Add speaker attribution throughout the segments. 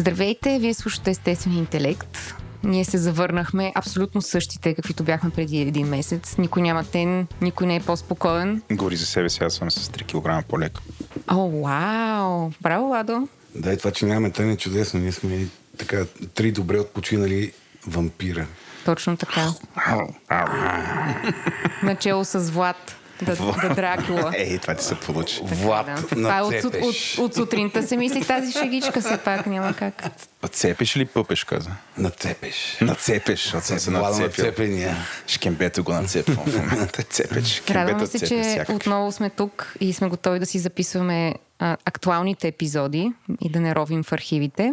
Speaker 1: Здравейте, вие слушате Естествен интелект. Ние се завърнахме абсолютно същите, каквито бяхме преди един месец. Никой няма тен, никой не е по-спокоен.
Speaker 2: Гори за себе си, аз съм с 3 кг по-лек.
Speaker 1: О, вау! Браво, Ладо!
Speaker 3: Да, и това, че нямаме тен е чудесно. Ние сме така три добре отпочинали вампира.
Speaker 1: Точно така. Начало с Влад. Да, да Дракула.
Speaker 2: Ей, това ти се получи.
Speaker 3: Влад
Speaker 1: Да. Това е от, от, от, от сутринта се мислих тази шегичка, все пак няма как.
Speaker 2: Цепеш или пъпеш, каза?
Speaker 3: Нацепеш.
Speaker 2: Нацепеш, защото съм се нацепил.
Speaker 3: нацепления.
Speaker 2: Шкембето го нацепвам в момента. Цепеш. Шкембето
Speaker 1: се, че
Speaker 2: всякак.
Speaker 1: отново сме тук и сме готови да си записваме а, актуалните епизоди и да не ровим в архивите.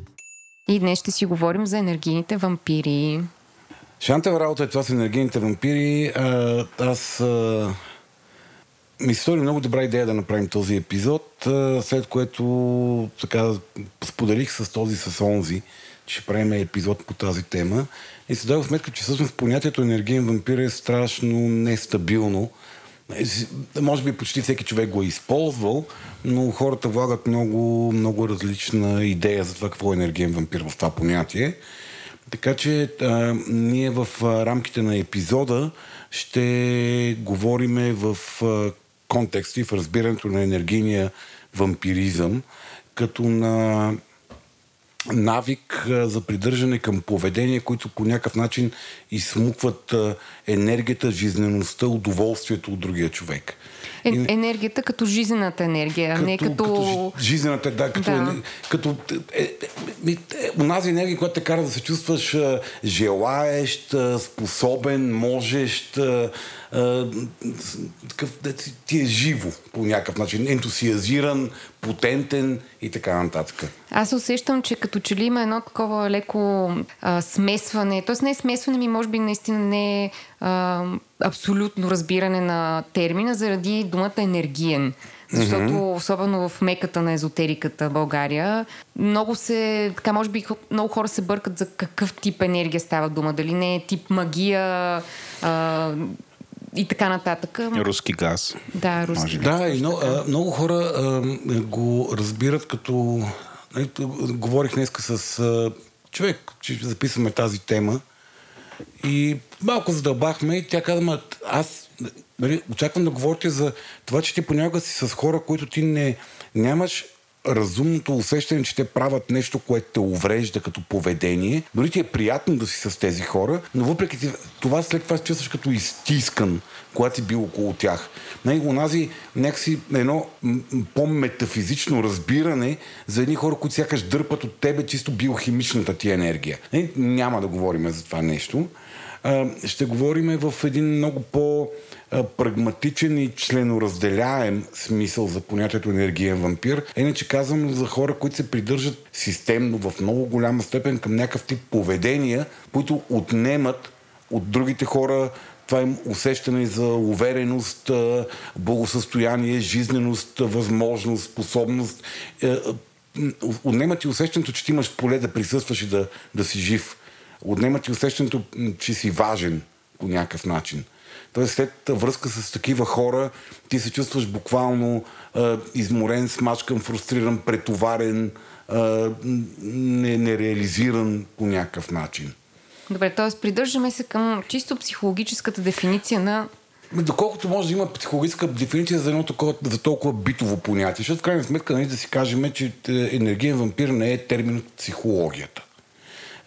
Speaker 1: И днес ще си говорим за енергийните вампири.
Speaker 3: Шантева работа е това с енергийните вампири. А, аз а, ми се стори много добра идея да направим този епизод, а, след което така споделих с този с онзи, че ще правим епизод по тази тема. И се дадох сметка, че всъщност понятието енергиен вампир е страшно нестабилно. Е, Може би почти всеки човек го е използвал, но хората влагат много, много различна идея за това какво е енергиен вампир в това понятие. Така че а, ние в а, рамките на епизода ще говориме в а, контекста и в разбирането на енергийния вампиризъм, като на навик за придържане към поведения, които по някакъв начин изсмукват енергията, жизнеността, удоволствието от другия човек.
Speaker 1: Е,
Speaker 3: И-
Speaker 1: енергията като жизнената енергия, а не като...
Speaker 3: жи- жизнената, да, като,
Speaker 1: Да.
Speaker 3: като е, е, е, е, онази енергия, която те кара да се чувстваш а, желаещ, а, способен, можещ, а, с- такъв, да ти, е живо по някакъв начин, ентусиазиран, потентен и така нататък.
Speaker 1: Аз усещам, че като че ли има едно такова леко а, смесване. Тоест не е смесване ми, може би наистина не е а, абсолютно разбиране на термина заради думата енергиен. Защото, mm-hmm. особено в меката на езотериката България, много се, така може би много хора се бъркат за какъв тип енергия става дума. Дали не е тип магия а, и така нататък.
Speaker 2: Руски газ.
Speaker 1: Да, руски.
Speaker 2: Може
Speaker 1: газ,
Speaker 3: Да, и
Speaker 1: така.
Speaker 3: а, много хора а, го разбират като... Ето, говорих днес с а, човек, че записваме тази тема и малко задълбахме и тя каза, аз нали, очаквам да говорите за това, че ти понякога си с хора, които ти не, нямаш разумното усещане, че те правят нещо, което те уврежда като поведение. Дори ти е приятно да си с тези хора, но въпреки това след това се чувстваш като изтискан, когато си бил около тях. Нали, онази някакси едно по-метафизично разбиране за едни хора, които сякаш дърпат от тебе чисто биохимичната ти енергия. Нали, няма да говорим за това нещо. Ще говорим в един много по- прагматичен и членоразделяем смисъл за понятието енергиен вампир. Иначе казвам за хора, които се придържат системно в много голяма степен към някакъв тип поведения, които отнемат от другите хора това им усещане за увереност, благосъстояние, жизненост, възможност, способност. Е, е, Отнемат ти усещането, че ти имаш поле да присъстваш и да, да си жив. Отнемат ти усещането, че си важен по някакъв начин. Тоест след връзка с такива хора ти се чувстваш буквално а, изморен, смачкан, фрустриран, претоварен, а, не- нереализиран по някакъв начин.
Speaker 1: Добре, т.е. придържаме се към чисто психологическата дефиниция на
Speaker 3: Ами, Доколкото може да има психологическа дефиниция за едно такова, за толкова битово понятие, защото в крайна сметка нали, да си кажем, че е, енергиен вампир не е термин от психологията.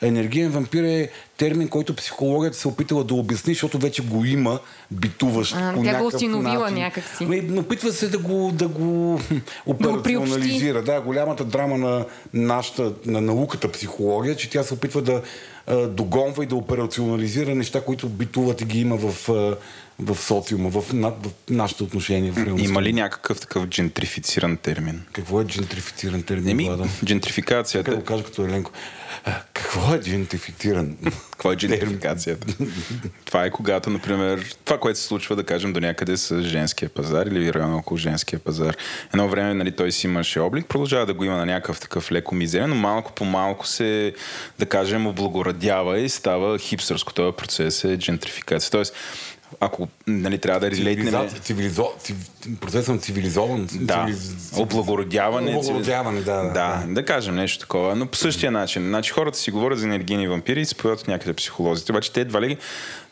Speaker 3: Енергиен вампир е термин, който психологията се е опитала да обясни, защото вече го има битуващ
Speaker 1: А,
Speaker 3: по
Speaker 1: тя го
Speaker 3: начин.
Speaker 1: някакси.
Speaker 3: Ами, но Опитва се да го, да го операционализира. Да, голямата драма на нашата, на науката психология, че тя се опитва да догонва и да операционализира неща, които битуват и ги има в, в социума, в, на, в нашите отношения в реалността.
Speaker 2: Има ли някакъв такъв джентрифициран термин?
Speaker 3: Какво е джентрифициран термин?
Speaker 2: Еми,
Speaker 3: Владо?
Speaker 2: джентрификацията.
Speaker 3: Как да го кажа като Еленко? А, Какво е джентрифициран?
Speaker 2: Какво е джентрификацията? това е когато, например, това, което се случва, да кажем, до някъде с женския пазар или района около женския пазар. Едно време, нали, той си имаше облик, продължава да го има на някакъв такъв леко мизерен, но малко по малко се, да кажем, облагородява и става хипстърско. Този процес е джентрификация. Тоест, ако нали, трябва да релейтнем...
Speaker 3: Цивилизация, цивилизо... цив... процес на цивилизован.
Speaker 2: Да,
Speaker 3: цивилиз-
Speaker 2: облагородяване.
Speaker 3: Облагородяване, да, да,
Speaker 2: да. Да, кажем нещо такова, но по същия начин. Значи хората си говорят за енергийни вампири и се появят някъде психолозите. Обаче те едва ли,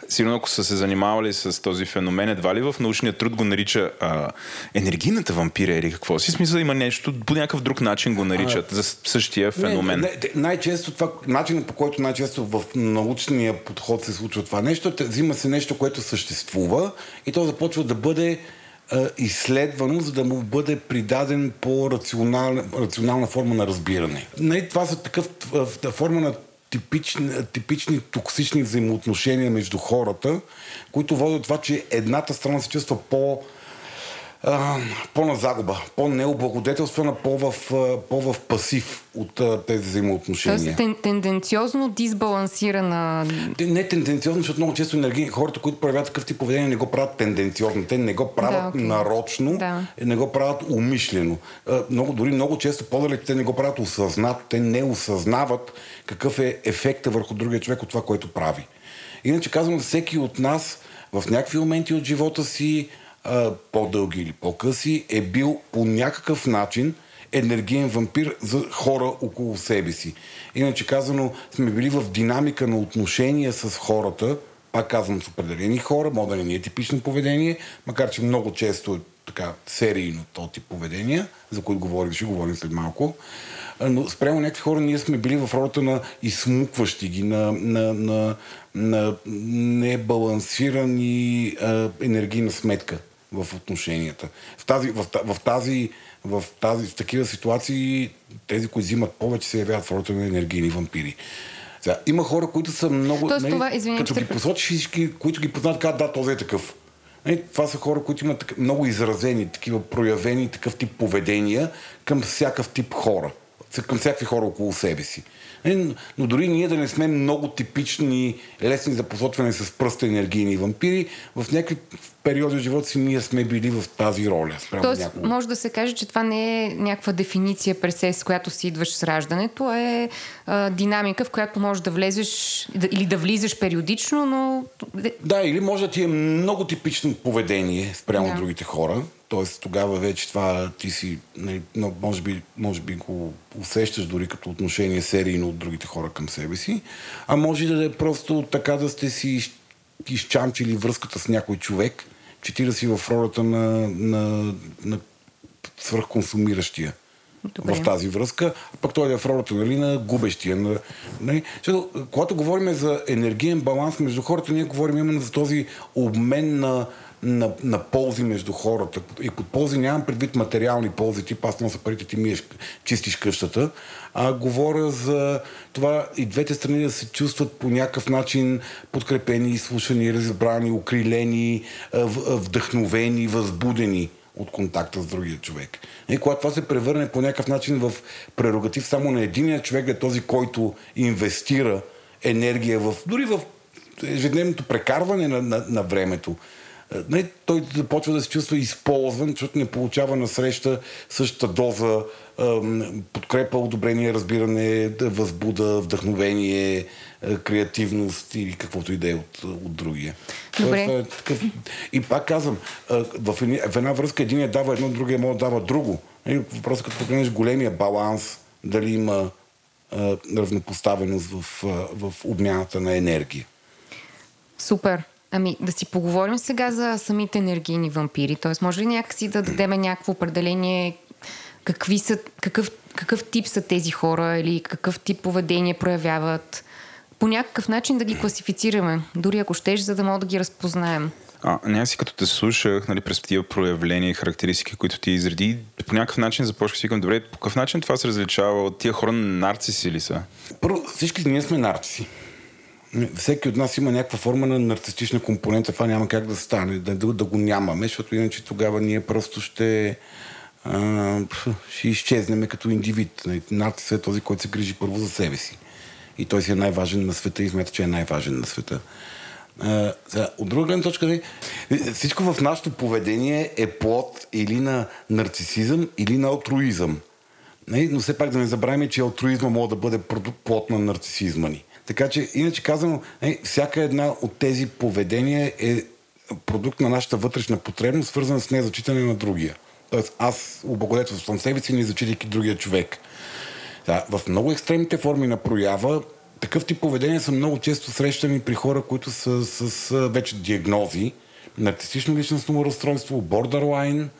Speaker 2: сигурно ако са се занимавали с този феномен, едва ли в научния труд го нарича а, енергийната вампира или какво си. Смисъл има нещо, по някакъв друг начин го наричат за същия феномен.
Speaker 3: Не, не, най-често това, начинът по който най-често в научния подход се случва това нещо, взима се нещо, което съществува и то започва да бъде а, изследвано, за да му бъде придаден по рационална, рационална форма на разбиране. Не, това са такъв а, форма на типични, типични токсични взаимоотношения между хората, които водят това, че едната страна се чувства по по-на загуба, по-необлагодетелствана, по-в, по-в пасив от тези взаимоотношения.
Speaker 1: Тоест тен, тенденциозно дисбалансирана.
Speaker 3: Не тенденциозно, защото много често енергийни хората, които проявяват такъв тип поведение, не го правят тенденциозно. Те не го правят
Speaker 1: Да,
Speaker 3: нарочно,
Speaker 1: Да.
Speaker 3: не го правят умишлено. Много, дори много често по-далеч те не го правят осъзнато. Те не осъзнават какъв е ефекта върху другия човек от това, което прави. Иначе казвам, всеки от нас в някакви моменти от живота си, по-дълги или по-къси, е бил по някакъв начин енергиен вампир за хора около себе си. Иначе казано, сме били в динамика на отношения с хората, пак казвам с определени хора, може да не ни е типично поведение, макар че много често е така серийно този тип поведения, за които говорим, ще говорим след малко. Но спрямо някакви хора ние сме били в ролята на изсмукващи ги, на, на, на, на небалансирани а, енергийна сметка в отношенията. В тази, в, в тази, в тази, в такива ситуации тези, които взимат повече, се явяват в ролята на енергийни вампири. Сега, има хора, които са много...
Speaker 1: Тоест това, извинявай,
Speaker 3: като ги посочиш всички, които ги познават, казват, да, този е такъв. Нали, това са хора, които имат така- много изразени, такива проявени такъв тип поведения към всякакъв тип хора. Към всякакви хора около себе си. Нали, Но дори ние да не сме много типични, лесни за посочване с пръста енергийни вампири, в някакви периоди от живота си ние сме били в тази роля.
Speaker 1: Тоест,
Speaker 3: някого.
Speaker 1: може да се каже, че това не е някаква дефиниция през се, с която си идваш с раждането, е а, динамика, в която можеш да влезеш да, или да влизаш периодично, но
Speaker 3: Да, или може да ти е много типично поведение спрямо
Speaker 1: Да.
Speaker 3: другите хора. Тоест тогава вече това ти си, нали, може, би, може би го усещаш дори като отношение серийно от другите хора към себе си. А може да е просто така да сте си из- изчамчили връзката с някой човек, че ти да си в ролята на, на, на свръхконсумиращия
Speaker 1: Добре.
Speaker 3: в тази връзка, а пък той е в ролята нали, на губещия. На, нали, защото, когато говорим за енергиен баланс между хората, ние говорим именно за този обмен на, на, на ползи между хората. И под ползи нямам предвид материални ползи, тип аз нося парите, ти миеш, чистиш къщата, а говоря за това и двете страни да се чувстват по някакъв начин подкрепени, изслушани, разбрани, укрилени, вдъхновени, възбудени от контакта с другия човек. И когато това се превърне по някакъв начин в прерогатив само на единия човек, е този, който инвестира енергия в, дори в ежедневното прекарване на, на, на времето. Е, Не, той започва да се чувства използван, защото не получава на среща същата доза подкрепа, одобрение, разбиране, да, възбуда, вдъхновение, е, креативност или каквото и да е от, от другия.
Speaker 1: Добре.
Speaker 3: Тоест, е такъв... И пак казвам, в, една връзка един дава едно, другия може да дава друго. Нали, Въпросът като погледнеш големия баланс, дали има равнопоставеност в, в обмяната на енергия.
Speaker 1: Супер. Ами да си поговорим сега за самите енергийни вампири. Тоест, може ли някакси да дадем някакво определение какви са, какъв, какъв тип са тези хора или какъв тип поведение проявяват? По някакъв начин да ги класифицираме, дори ако щеш, за да мога да ги разпознаем.
Speaker 2: А, някакси като те слушах, нали, през тия проявления и характеристики, които ти изреди, по някакъв начин започнах да си викам, добре, по какъв начин това се различава от тия хора нарциси ли са?
Speaker 3: Първо, всички ние сме нарциси. Всеки от нас има някаква форма на нарцистична компонента. Това няма как да стане, да, да, да го нямаме, защото иначе тогава ние просто ще, а, ще изчезнем като индивид. Нали, нарцис е този, който се грижи първо за себе си. И той си е най-важен на света и смята, че е най-важен на света. А, сега, от друга гледна точка, всичко в нашето поведение е плод или на нарцисизъм, или на алтруизъм. Нали, но все пак да не забравяме, че алтруизма може да бъде плод на нарцисизма ни. Така че, иначе казано, нали, всяка една от тези поведения е продукт на нашата вътрешна потребност, свързана с незачитане на другия. Тоест, аз облагодетелствам себе си, не зачитайки другия човек. Да, в много екстремните форми на проява такъв тип поведения са много често срещани при хора, които са с, с вече диагнози, нарцистично личностно разстройство, бордерлайн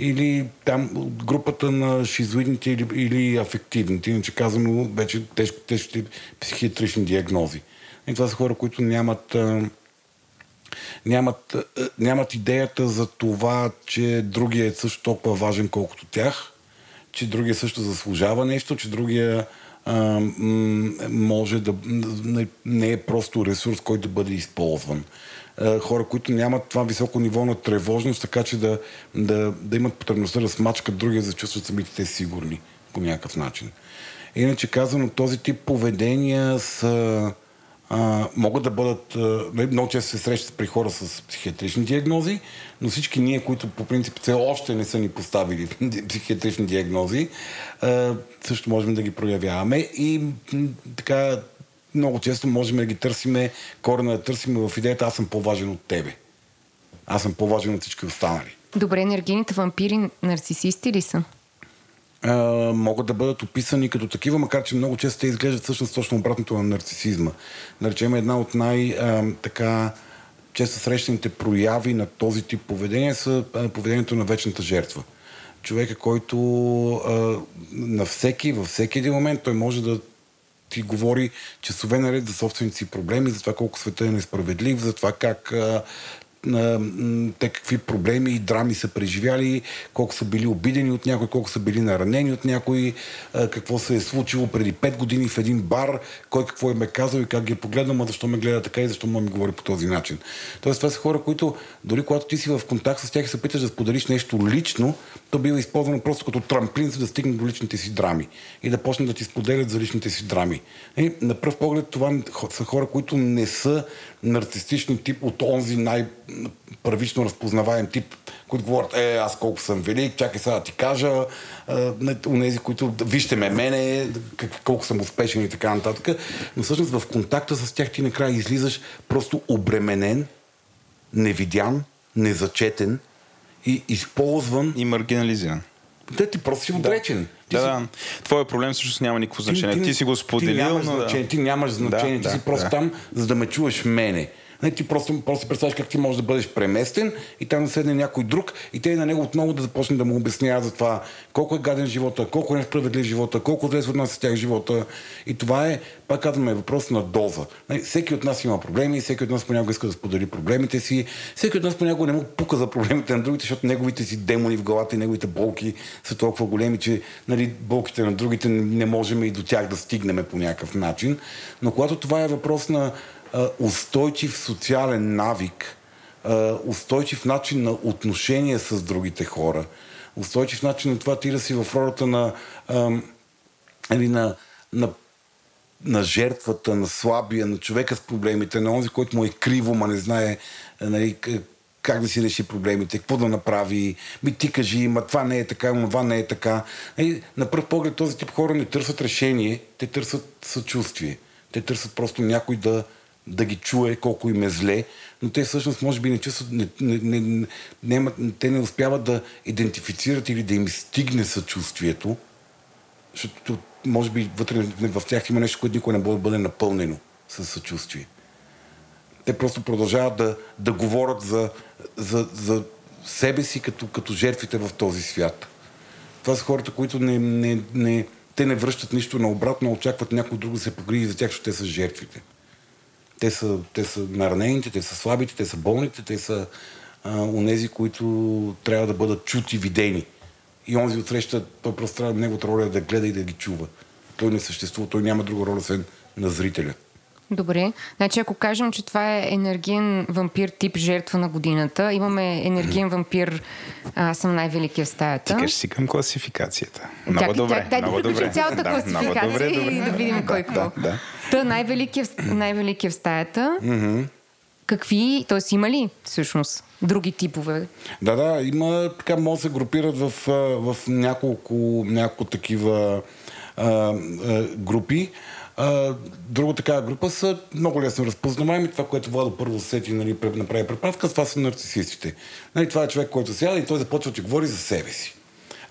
Speaker 3: или там от групата на шизоидните или, или афективните, иначе казано вече тежко, тежки психиатрични диагнози. И това са хора, които нямат, нямат, нямат идеята за това, че другия е също толкова важен, колкото тях, че другия също заслужава нещо, че другия може да не е просто ресурс, който да бъде използван. А, хора, които нямат това високо ниво на тревожност, така че да, да, да имат потребността да смачкат другия, за да чувстват самите те сигурни по някакъв начин. Иначе казано, този тип поведения са а, могат да бъдат, а, нали, много често се срещат при хора с психиатрични диагнози, но всички ние, които по принцип все още не са ни поставили психиатрични диагнози, а, също можем да ги проявяваме и така много често можем да ги търсиме, корена да търсим в идеята аз съм по-важен от тебе. Аз съм по-важен от всички останали.
Speaker 1: Добре, енергийните вампири нарцисисти ли са?
Speaker 3: а, могат да бъдат описани като такива, макар че много често те изглеждат всъщност точно обратното на нарцисизма. Наречем една от най- а, така често срещаните прояви на този тип поведение са а, поведението на вечната жертва. Човека, който а, на всеки, във всеки един момент той може да ти говори часове наред за собствените си проблеми, за това колко света е несправедлив, за това как а, те какви проблеми и драми са преживяли, колко са били обидени от някой, колко са били наранени от някой, какво се е случило преди 5 години в един бар, кой какво им е казал и как ги е погледнал, ма защо ме гледа така и защо му ми говори по този начин. Тоест, това са хора, които дори когато ти си в контакт с тях и се питаш да споделиш нещо лично, то бива използвано просто като трамплин, за да стигне до личните си драми и да почне да ти споделят за личните си драми. И на пръв поглед това са хора, които не са нарцистични тип от онзи най-първично разпознаваем тип, които говорят, е, аз колко съм велик, чакай сега да ти кажа, нези, които вижте ме мене, колко съм успешен и така нататък. Но всъщност в контакта с тях ти накрая излизаш просто обременен, невидян, незачетен и използван.
Speaker 2: И маргинализиран.
Speaker 3: Да, ти просто си отречен.
Speaker 2: Да, да, да. Твоя проблем всъщност няма никакво значение. Ти, ти, ти си го споделил,
Speaker 3: ти нямаш
Speaker 2: но
Speaker 3: значение,
Speaker 2: да.
Speaker 3: Ти нямаш значение, да, ти да, си просто да. там, за да ме чуваш мене. Не, ти просто, просто представяш как ти можеш да бъдеш преместен и там да седне някой друг и те на него отново да започне да му обясняват за това колко е гаден живота, колко е несправедлив живота, колко зле се отнася с тях живота. И това е, пак казваме, въпрос на доза. Не, всеки от нас има проблеми, всеки от нас понякога иска да сподели проблемите си, всеки от нас понякога не му пука за проблемите на другите, защото неговите си демони в главата и неговите болки са толкова големи, че нали, болките на другите не можем и до тях да стигнем по някакъв начин. Но когато това е въпрос на устойчив социален навик, устойчив начин на отношение с другите хора, устойчив начин на това ти да си в ролята на, или на, на, на жертвата, на слабия, на човека с проблемите, на онзи, който му е криво, ма не знае нали, как да си реши проблемите, какво да направи, ми ти кажи, ма това не е така, ма това не е така. И, на пръв поглед този тип хора не търсят решение, те търсят съчувствие. Те търсят просто някой да, да ги чуе колко им е зле, но те всъщност може би не чувстват, не, не, не, не, те не успяват да идентифицират или да им стигне съчувствието, защото може би вътре в тях има нещо, което никога не може да бъде напълнено със съчувствие. Те просто продължават да, да говорят за, за, за себе си като, като жертвите в този свят. Това са хората, които не, не, не, те не връщат нищо наобратно, очакват някой друг да се погрижи за тях, защото те са жертвите. Те са, те са наранените, те са слабите, те са болните, те са а, унези, които трябва да бъдат чути, видени. И онзи отсреща, той просто трябва неговата роля да гледа и да ги чува. Той не съществува, той няма друга роля, освен на зрителя.
Speaker 1: Добре. Значи ако кажем, че това е енергиен вампир тип жертва на годината, имаме енергиен вампир, аз съм най-великия в стаята.
Speaker 2: Тикаш си към класификацията. Много
Speaker 1: Чакай,
Speaker 2: добре.
Speaker 1: дай да
Speaker 2: много добре.
Speaker 1: цялата
Speaker 2: Да,
Speaker 1: класификация
Speaker 2: добре, добре.
Speaker 1: и да видим кой какво.
Speaker 2: Да, да.
Speaker 1: Та най-великия, най-великия в стаята. Какви, т.е. има ли всъщност други типове?
Speaker 3: Да, да, има, така може да се групират в, в няколко, няколко такива а, а, групи. Друга такава група са много лесно разпознаваеми. Това, което Владо първо сети, нали, направи препратка, това са нарцисистите. Нали, това е човек, който сяда и той започва да говори за себе си.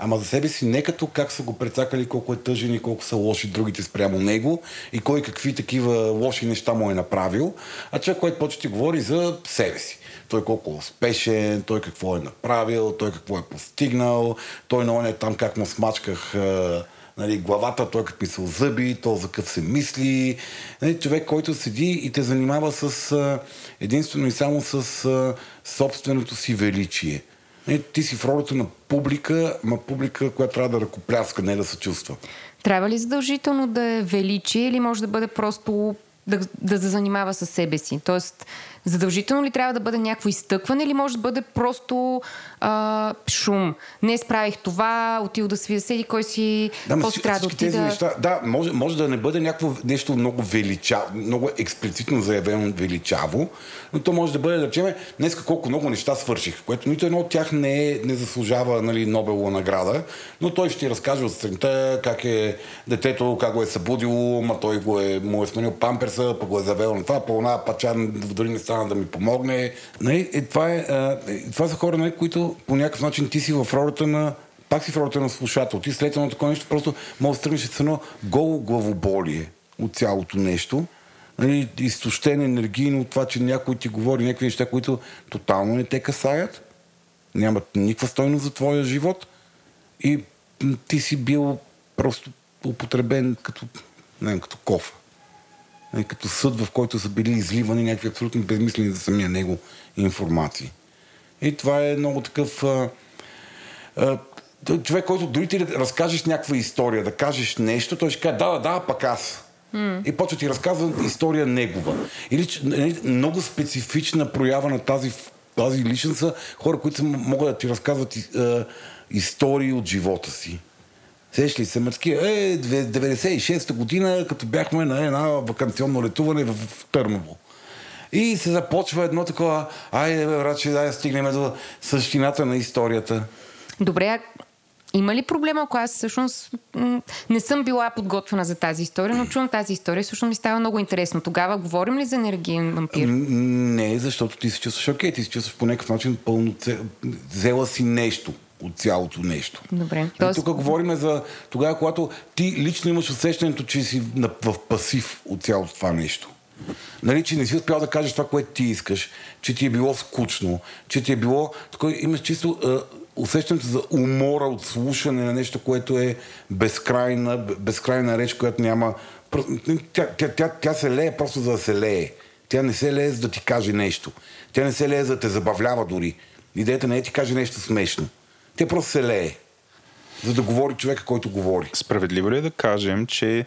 Speaker 3: Ама за себе си не като как са го прецакали, колко е тъжен и колко са лоши другите спрямо него и кой какви такива лоши неща му е направил, а човек, който почва да говори за себе си. Той колко е успешен, той какво е направил, той какво е постигнал, той на оня там как му смачках нали, главата, той като мисъл зъби, то за какъв се мисли. Нали, човек, който седи и те занимава с единствено и само с собственото си величие. Нали, ти си в ролята на публика, ма публика, която трябва да ръкопляска, не да се чувства.
Speaker 1: Трябва ли задължително да е величие или може да бъде просто да, да се занимава със себе си? Тоест, задължително ли трябва да бъде някакво изтъкване или може да бъде просто а, шум? Не справих това, отил да свия седи, кой си,
Speaker 3: ма
Speaker 1: после трябва да отида...
Speaker 3: неща, да, може, може да не бъде някакво нещо много величаво, много експлицитно заявено величаво, но то може да бъде, да речем, днеска колко много неща свърших, което нито едно от тях не, е, не заслужава нали, Нобелова награда, но той ще ти разкаже от сутринта как е детето, как го е събудило, ма той го е, му е сменил памперса, пък го е завел на това, по една пачан дори не стана да ми помогне. Нали, е, това, е, е, това са хора, нали, които по някакъв начин ти си в ролята на пак си в ролята на слушател. Ти след едно такова нещо просто може да стръгнеш с едно голо главоболие от цялото нещо. Нали, изтощен енергийно от това, че някой ти говори някакви неща, които тотално не те касаят, нямат никаква стойност за твоя живот и ти си бил просто употребен като, не, като кофа. Нали, като съд, в който са били изливани някакви абсолютно безмислени за самия него информации. И това е много такъв... А, а, човек, който дори ти разкажеш някаква история, да кажеш нещо, той ще каже, да, да, да, пък аз. Mm. И почва ти разказва история негова. Или нали, много специфична проява на тази, тази личност са хора, които могат да ти разказват а, истории от живота си. Сеш ли се мъцки? Е, 96-та година, като бяхме на една вакансионно летуване в, в Търново. И се започва едно такова, айде, бе, дай да стигнем до същината на историята.
Speaker 1: Добре, има ли проблем, ако аз всъщност не съм била подготвена за тази история, но чувам тази история, всъщност ми става много интересно. Тогава говорим ли за енергиен вампир?
Speaker 3: Не, защото ти се чувстваш окей, ти се чувстваш по някакъв начин пълно взела си нещо от цялото нещо.
Speaker 1: Добре.
Speaker 3: Тоест...
Speaker 1: Тоест-
Speaker 3: Тук говорим за тогава, когато ти лично имаш усещането, че си в пасив от цялото това нещо. Нали, че не си успял да кажеш това, което ти искаш, че ти е било скучно, че ти е било... Такова, имаш чисто е, усещането за умора от слушане на нещо, което е безкрайна, безкрайна реч, която няма... Про- Тя, тя, тя, тя се лее просто за да се лее. Тя не се лее за да ти каже нещо. Тя не се лее за да те забавлява дори. Идеята не е да ти каже нещо смешно. Тя просто се лее. За да говори човека, който говори.
Speaker 2: Справедливо ли е да кажем, че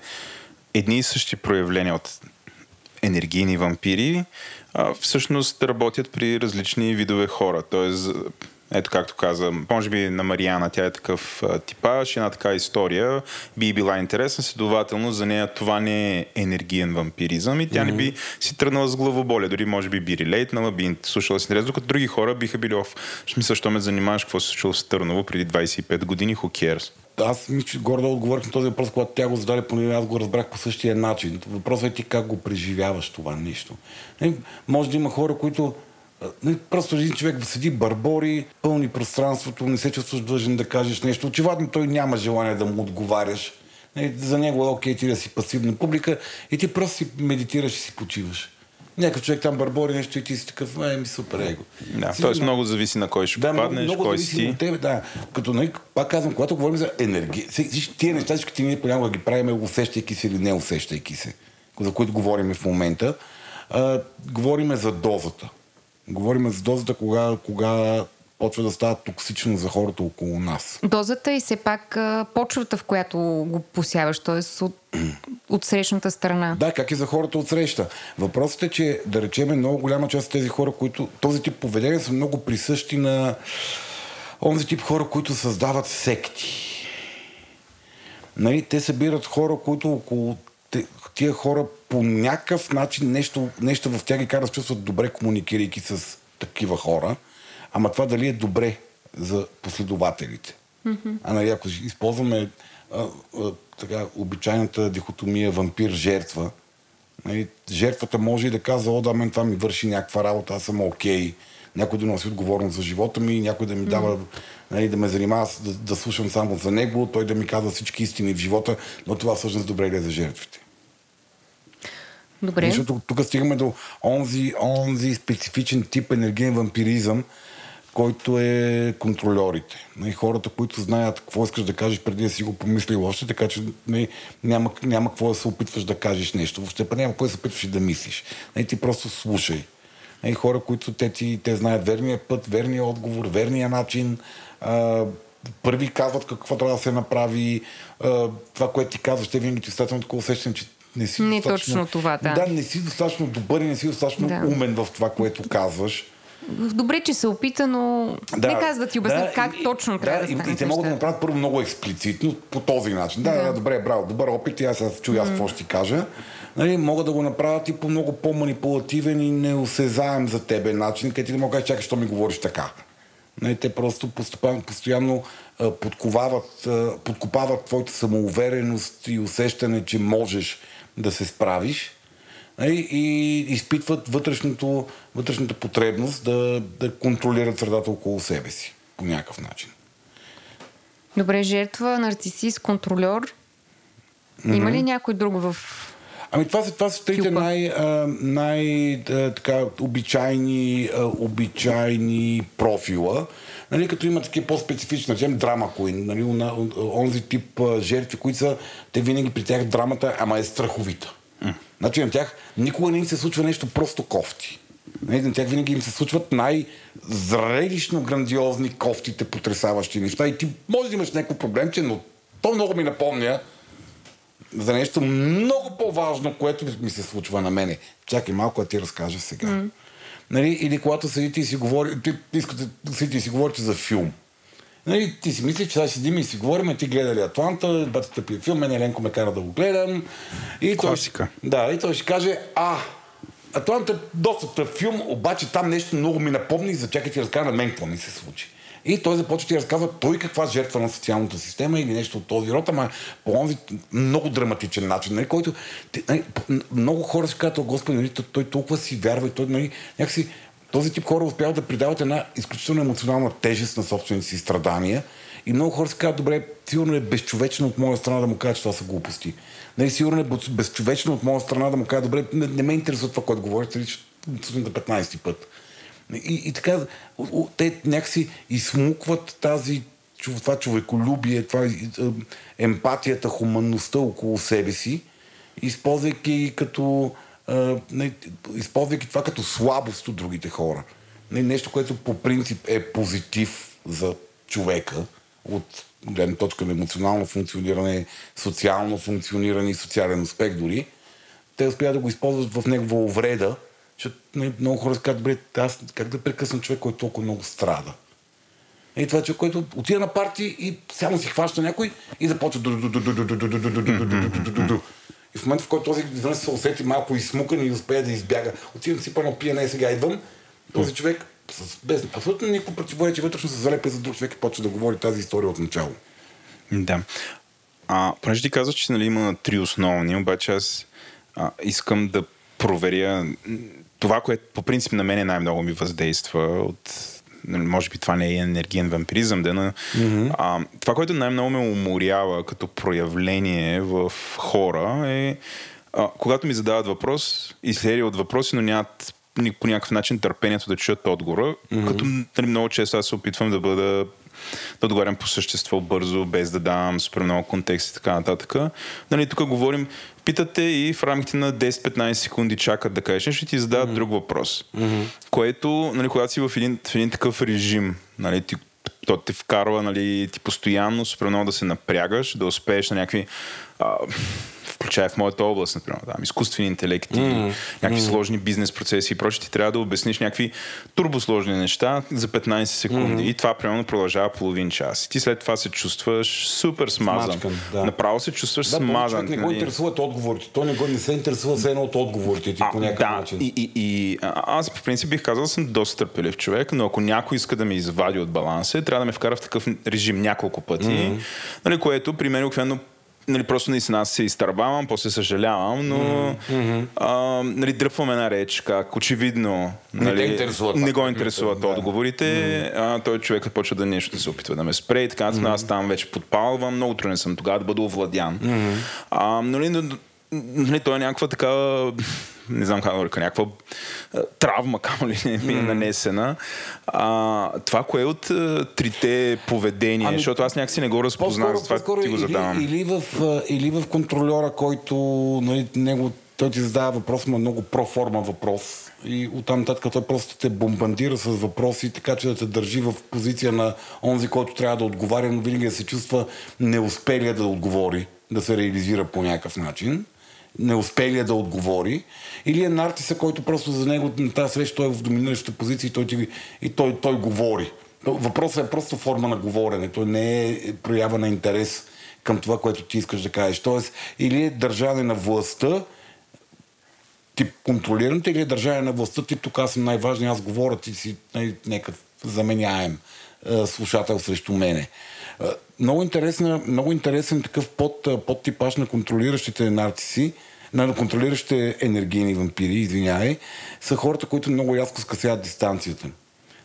Speaker 2: едни и същи проявления от енергийни вампири а, всъщност работят при различни видове хора. Тоест, ето както каза, може би на Мариана тя е такъв типаж, една така история би била интересна, следователно за нея това не е енергиен вампиризъм и тя mm-hmm. не би си тръгнала с главоболие, дори може би би релейтнала, би слушала с интерес, докато други хора биха били в смисъл, що ме занимаваш, какво се случило в Търново преди 25 години, cares?
Speaker 3: Аз мисля, че горе отговорих на този въпрос, когато тя го зададе, поне аз го разбрах по същия начин. Въпросът е ти как го преживяваш това нещо. Не, може да има хора, които не, просто един човек седи барбори, пълни пространството, не се чувстваш длъжен да кажеш нещо. Очевидно той няма желание да му отговаряш. Не, за него е окей ти да си пасивна публика и ти просто си медитираш и си почиваш. Някакъв човек там барбори нещо и ти си такъв, е, ми супер его.
Speaker 2: Да,
Speaker 3: но-
Speaker 2: много зависи на кой ще попаднеш,
Speaker 3: много
Speaker 2: кой
Speaker 3: зависи
Speaker 2: си.
Speaker 3: от тебе, да. Като, нали, пак казвам, когато говорим за енергия, всички тия неща, всички ние понякога ги правим, усещайки се или не усещайки се, за които говорим в момента, а, говориме за дозата. Говориме за дозата, кога, кога почва да става токсично за хората около нас.
Speaker 1: Дозата и все пак почвата, в която го посяваш, т.е. от, от срещната страна.
Speaker 3: Да, как и за хората от среща. Въпросът е, че да речем много голяма част от тези хора, които този тип поведение са много присъщи на онзи тип хора, които създават секти. Нали, те събират хора, които около тия хора по някакъв начин нещо, нещо в тях ги кара да чувстват добре, комуникирайки с такива хора. Ама това дали е добре за последователите. Mm-hmm. А нали, ако използваме а, а, така, обичайната дихотомия вампир-жертва, нали, жертвата може и да казва, о, да, мен това ми върши някаква работа, аз съм окей. Okay. Някой да носи отговорност за живота ми, някой да ми дава, mm-hmm. нали, да ме занимава да, да слушам само за него, той да ми казва всички истини в живота, но това всъщност добре ли е за жертвите.
Speaker 1: Добре.
Speaker 3: Защото тук стигаме до онзи, онзи специфичен тип енергиен вампиризъм, който е контролерите. И нали, хората, които знаят какво искаш да кажеш преди да си го помислил още, така че нали, няма, няма какво да се опитваш да кажеш нещо. Въобще няма какво да се опитваш и да мислиш. Не, нали, ти просто слушай. И хора, които те, ти, те знаят верния път, верния отговор, верния начин, а, първи казват какво трябва да се направи, а, това, което ти казваш, те винаги ти статват такова усещане, че не си
Speaker 1: не точно това, да.
Speaker 3: Да, не си достатъчно добър и не си достатъчно да. умен в това, което казваш.
Speaker 1: Добре, че се опита, но да, не каза да ти обяснят да, как и, точно трябва да, да стане.
Speaker 3: И, и те могат да направят първо много експлицитно по този начин. Да, да, добре, браво, добър опит и аз сега чуя аз какво ще ти кажа. Нали, могат да го направят и по много по-манипулативен и неосезаем за тебе начин, където ти не мога да кажеш, чакай, що ми говориш така. Нали, те просто постоянно, постоянно подкопават твоята самоувереност и усещане, че можеш да се справиш нали, и изпитват вътрешното, вътрешната потребност да, да контролират средата около себе си по някакъв начин.
Speaker 1: Добре, жертва, нарцисист, контролер. Mm-hmm. Има ли някой друг в
Speaker 3: Ами това са, това са трите най, най така, обичайни, обичайни профила. Нали, като има такива по-специфични, например, драма коин, нали, онзи тип жертви, които са, те винаги при тях драмата, ама е страховита. Mm. Значи на тях никога не им се случва нещо просто кофти. Нали, на тях винаги им се случват най-зрелищно грандиозни кофтите, потрясаващи неща. И ти може да имаш някакво проблемче, но то много ми напомня за нещо много по-важно, което ми се случва на мене. Чакай малко да ти разкажа сега. Mm. Нали, или когато седите и си говорите, искате да седите и си говорите за филм. Нали, ти си мислиш, че сега седим и си говорим, ти гледа ли Атланта, бата тъпия филм, мен Еленко ме кара да го гледам.
Speaker 2: И Класика.
Speaker 3: Той, да, и той ще каже, а, Атланта е доста тъп филм, обаче там нещо много ми напомни, за чакай ти разкажа на мен какво ми се случи. И той започва ти разказва той каква жертва на социалната система или нещо от този род, ама по онзи много драматичен начин, нали, който нали, много хора си казват, Господи, нали, той толкова си вярва и той нали, някакси този тип хора успяват да придават една изключително емоционална тежест на собствените си страдания. И много хора си казват, добре, сигурно е безчовечно от моя страна да му кажа, че това са глупости. Нали, сигурно е безчовечно от моя страна да му кажа, добре, не, не ме интересува това, което говорите, нали, ще 15 път. И, и така, те някакси измукват тази, това човеколюбие, това емпатията, хуманността около себе си, използвайки като използвайки това като слабост от другите хора. Нещо, което по принцип е позитив за човека от гледна точка на емоционално функциониране, социално функциониране и социален успех дори, те успяват да го използват в негова увреда, защото много хора казват, добре, аз как да прекъсна човек, който толкова много страда. И това е човек, който отида на парти и само си хваща някой и започва и в момента, в който този извън се усети малко изсмукан и успее да избяга, отивам си първо пия, не сега идвам, този човек с, без абсолютно никакво противоречие вътрешно се залепя за друг човек и почва да говори тази история от начало.
Speaker 2: Да. А, понеже ти казваш, че нали, има три основни, обаче аз а, искам да проверя това, което по принцип на мен най-много ми въздейства от може би това не е енергиен вампиризъм, да, но, mm-hmm. а, това, което най-много ме уморява като проявление в хора е а, когато ми задават въпрос и серия от въпроси, но нямат по някакъв начин търпението да чуят отговора, mm-hmm. като нали, много често аз се опитвам да бъда да отговарям по същество бързо, без да давам супер много контекст и така нататък. Нали, тук говорим, питате и в рамките на 10-15 секунди чакат да кажеш нещо и ти задават mm-hmm. друг въпрос. Mm-hmm. Което, нали, когато си в един, в един такъв режим, нали, ти, то те вкарва нали, ти постоянно супер много да се напрягаш, да успееш на някакви а, включая в моята област, например, там, изкуствени интелекти, mm-hmm. някакви mm-hmm. сложни бизнес процеси и прочее, ти трябва да обясниш някакви турбосложни неща за 15 секунди. Mm-hmm. И това примерно продължава половин час. И ти след това се чувстваш супер смазан. Смачкан, да. Направо се чувстваш да, смазан.
Speaker 3: Не го нали? интересуват отговорите. Той не, го, не се интересува за едно от отговорите ти а, по някакъв да, начин.
Speaker 2: И, и, и аз по принцип бих казал, съм доста търпелив човек, но ако някой иска да ме извади от баланса, трябва да ме вкара в такъв режим няколко пъти, mm-hmm. нали, което при мен обикновено нали, просто наистина аз се изтърбавам, после съжалявам, но mm-hmm. а, нали, дръпвам една реч, как очевидно нали,
Speaker 3: не, интересува,
Speaker 2: не го интересуват да. отговорите. Mm-hmm. А, той човек почва да нещо да се опитва да ме спре и така, mm-hmm. аз там вече подпалвам, много труден съм тогава да бъда овладян. Mm-hmm. А, нали, нали, той е някаква такава не знам как да река, някаква травма, камо ли не ми е нанесена. А, това кое е от трите поведения, ами, защото аз някакси не го разпознах, затова ти го задавам.
Speaker 3: Или, или, в, или в контролера, който нали, него, той ти задава въпрос, но много проформа въпрос и оттам нататък той просто те бомбандира с въпроси, така че да те държи в позиция на онзи, който трябва да отговаря, но винаги да се чувства неуспелия да отговори, да се реализира по някакъв начин не успели да отговори, или е нартиса, който просто за него на тази среща той е в доминираща позиция и той, ти, и той, той говори. Въпросът е просто форма на говорене. Той не е проява на интерес към това, което ти искаш да кажеш. Тоест, или е държане на властта, тип контролираната, или е държане на властта, тип тук аз съм най-важен, аз говоря, ти си нека заменяем слушател срещу мене. Много, интересна, много интересен такъв под, подтипаж на контролиращите нарциси, на контролиращите енергийни вампири, извинявай, са хората, които много рязко скъсяват дистанцията.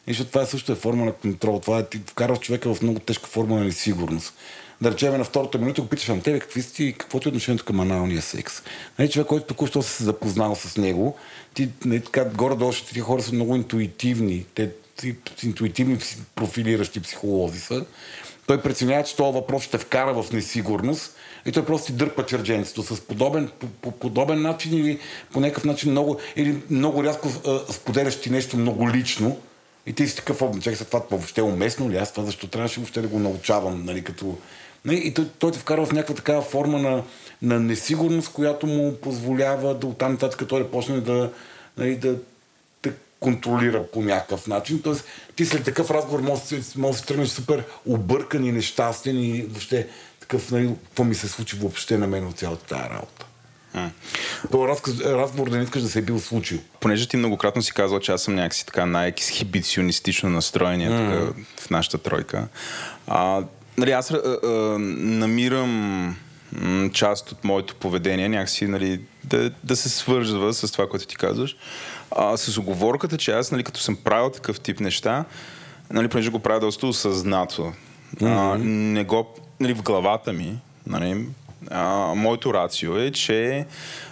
Speaker 3: И защото това е също е форма на контрол. Това е, ти вкарваш човека в много тежка форма на несигурност. Да речем на втората минута го питаш на тебе какви си и какво ти е отношението към аналния секс. Нали, човек, който току-що се запознал с него, ти, нали, така, горе-долу, тези хора са много интуитивни. Те интуитивни профилиращи психолози са. Той преценява, че този въпрос ще вкара в несигурност и той просто си дърпа чердженцето с подобен, по, по подобен начин или по някакъв начин много, или много рязко споделяш ти нещо много лично и ти си такъв. Чакай, това въобще е уместно ли? Аз това защо трябваше въобще да го научавам, нали, като... Нали, и той, той те вкарва в някаква такава форма на, на несигурност, която му позволява да оттам нататък той да почне да, нали, да контролира по някакъв начин. Тоест, ти след такъв разговор може, може да се тръгнеш супер объркан и нещастен и въобще такъв, нали, какво ми се случи въобще на мен от цялата тази работа. Това разказ, разговор да не искаш да се е бил случил.
Speaker 2: Понеже ти многократно си казал, че аз съм някакси така най-ексхибиционистично настроение mm. в нашата тройка. А, нали, аз а, а, намирам част от моето поведение някакси нали, да, да се свързва с това, което ти казваш. А, с оговорката, че аз, нали, като съм правил такъв тип неща, нали, понеже го правя доста осъзнато, mm-hmm. а, не го, нали, в главата ми, нали, а, моето рацио е, че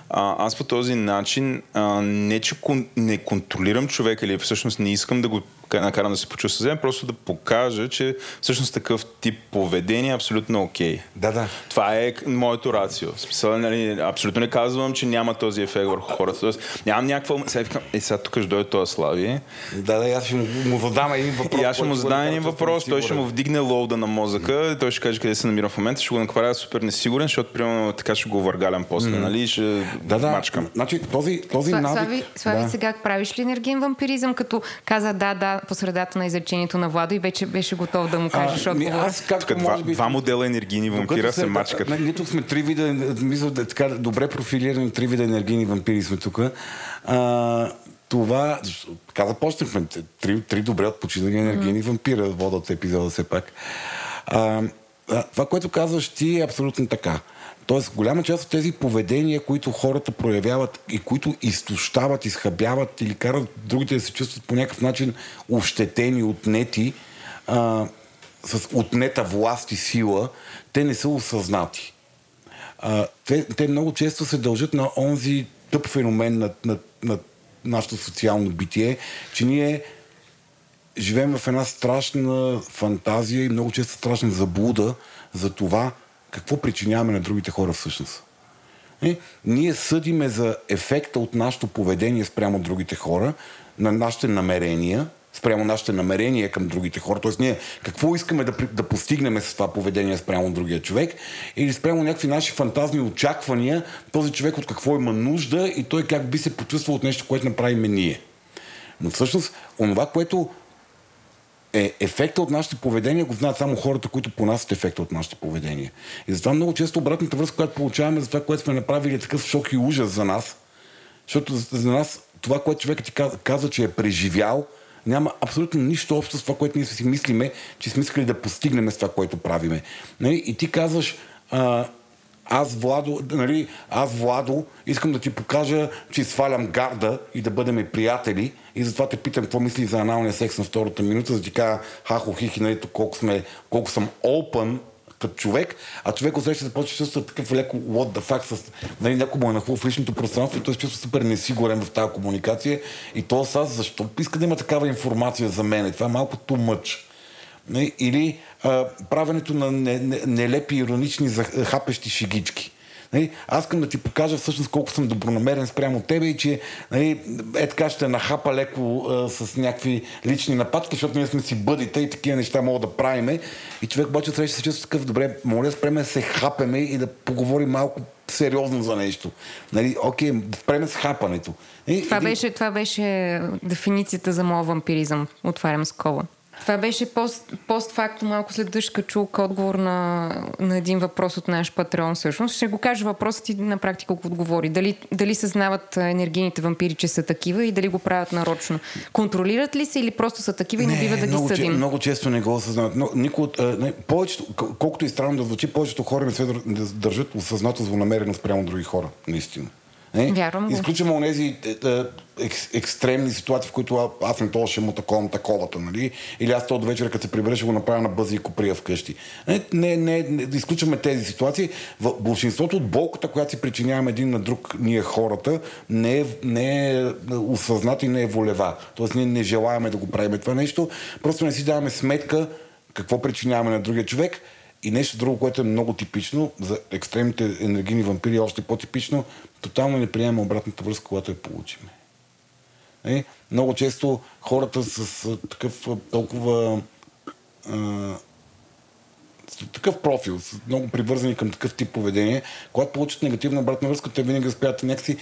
Speaker 2: а, аз по този начин а, не, че кон, не контролирам човека или всъщност не искам да го накарам да се почувства зле, просто да покажа, че всъщност такъв тип поведение е абсолютно окей. Okay.
Speaker 3: Да, да.
Speaker 2: Това е моето рацио. Смисъл, нали, абсолютно не казвам, че няма този ефект върху хората. Тоест, нямам някаква... Сега е, сега тук ще дойде този Слави.
Speaker 3: Да, да, аз ще му, му задам един въпрос.
Speaker 2: И аз ще му задам един въпрос, той ще му вдигне лоуда на мозъка, той ще каже къде се намира в момента, ще го направя супер несигурен, защото примерно така ще го въргалям после, mm. нали, ще
Speaker 3: да, да. мачкам. Значи, този, този
Speaker 1: Слави, навик... Слави, Слави да. сега правиш ли енергиен вампиризъм, като каза да, да, по средата на изречението на Владо и вече беше готов да му кажеш отговор.
Speaker 2: Аз както тук може би... Два модела енергийни вампира се мачкат.
Speaker 3: Ние тук сме три вида, мисля, така добре профилирани три вида енергийни вампири сме тук. А, това, така започнахме, три, три добре отпочинали енергийни mm. вампира водят епизода все пак. А, а, това, което казваш ти е абсолютно така. Тоест, голяма част от тези поведения, които хората проявяват и които изтощават, изхабяват или карат другите да се чувстват по някакъв начин ощетени, отнети, а, с отнета власт и сила, те не са осъзнати. А, те, те много често се дължат на онзи тъп феномен на, на, на нашето социално битие, че ние живеем в една страшна фантазия и много често страшна заблуда за това какво причиняваме на другите хора всъщност. И, ние съдиме за ефекта от нашето поведение спрямо другите хора, на нашите намерения, спрямо нашите намерения към другите хора. Тоест ние какво искаме да, да постигнем с това поведение спрямо другия човек или спрямо някакви наши фантазни очаквания, този човек от какво има нужда и той как би се почувствал от нещо, което направиме ние. Но всъщност, онова, което е ефекта от нашите поведения, го знаят само хората, които понасят ефекта от нашите поведения. И затова много често обратната връзка, която получаваме за това, което сме направили, е такъв шок и ужас за нас. Защото за нас това, което човекът ти казва, казва че е преживял, няма абсолютно нищо общо с това, което ние си мислиме, че сме искали да постигнем с това, което правиме. Нали? И ти казваш, а, аз Владо, нали, аз Владо, искам да ти покажа, че свалям гарда и да бъдем приятели. И затова те питам какво мисли за аналния секс на втората минута, за да ти кажа хахо хихи, нали, колко, сме, колко съм open като човек, а човек усеща да почва чувства такъв леко what the fuck, с, нали, някой му е нахлу в личното пространство и той се чувства супер несигурен в тази комуникация и то аз защо иска да има такава информация за мен? Това е малко too much. Нали, или а, правенето на нелепи, иронични, хапещи шигички. Нали, аз искам да ти покажа всъщност колко съм добронамерен спрямо тебе и че нали, е така ще нахапа леко а, с някакви лични нападки, защото ние сме си бъдите и такива неща могат да правиме. И човек обаче среща се чувства такъв, добре, моля спреме се хапеме и да поговорим малко сериозно за нещо. Нали, окей, да спреме с хапането.
Speaker 1: Нали, това, един... беше, това беше дефиницията за моят вампиризъм. Отварям скола. Това беше пост, постфакто малко след дъжка чулка отговор на, на един въпрос от наш патреон всъщност. Ще го кажа въпросът и на практика го отговори. Дали, дали съзнават енергийните вампири, че са такива и дали го правят нарочно. Контролират ли се или просто са такива и не, не бива да
Speaker 3: ги
Speaker 1: съдим?
Speaker 3: много често не го осъзнават. Но, никой, не, повечето, колкото и странно да звучи, повечето хора не се държат осъзнато злонамерено спрямо други хора. Наистина.
Speaker 1: Не? Вярвам
Speaker 3: Изключваме онези е, е, екс, екстремни ситуации, в които аз не това ще му таковам таковата, нали? Или аз то до вечера, като се прибера, ще го направя на бъзи и коприя вкъщи. Не, не, не, не да изключваме тези ситуации. В большинството от болката, която си причиняваме един на друг ние хората, не е, не е осъзната и не е волева. Тоест ние не желаеме да го правим това нещо. Просто не си даваме сметка какво причиняваме на другия човек и нещо друго, което е много типично, за екстремните енергийни вампири е още по-типично, тотално не приемаме обратната връзка, когато я получиме. Е, много често хората с такъв толкова а, с такъв профил, с много привързани към такъв тип поведение, когато получат негативна обратна връзка, те винаги успяват някакси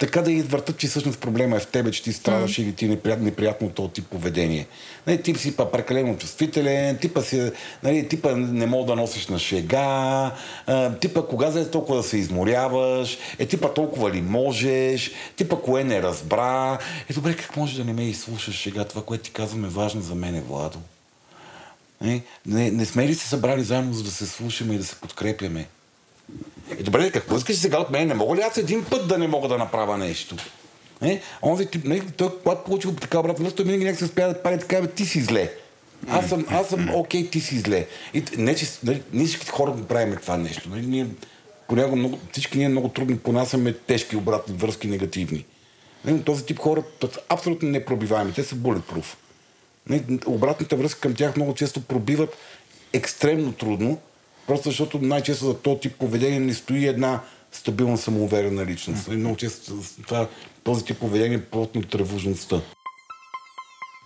Speaker 3: така да извъртат, че всъщност проблема е в тебе, че ти страдаш mm. или ти е неприятно, неприятно този тип поведение. Нали, тип си па прекалено чувствителен, типа, си, нали, типа не мога да носиш на шега, а, типа кога за толкова да се изморяваш, е типа толкова ли можеш, типа кое не разбра. Е добре, как може да не ме изслушаш шега? Това, което ти казвам е важно за мен, Владо. Не, не, не сме ли се събрали заедно, за да се слушаме и да се подкрепяме? Е, добре, какво искаш сега от мен? Не мога ли аз един път да не мога да направя нещо? Е, онзи тип, не, той, когато получи така обратно връзка, той винаги някак се успя да пари така, ти си зле. Аз съм, аз съм окей, okay, ти си зле. И, не, че нали, ние всички хора го правим това нещо. Нали, ние, понякога много, всички ние много трудно понасяме тежки обратни връзки, негативни. Нали, този тип хора абсолютно непробиваеми. Те са bulletproof. Нали, обратната връзка към тях много често пробиват екстремно трудно, Просто защото най-често за този тип поведение не стои една стабилна самоуверена личност. И много често това, този тип поведение е плотно тревожността.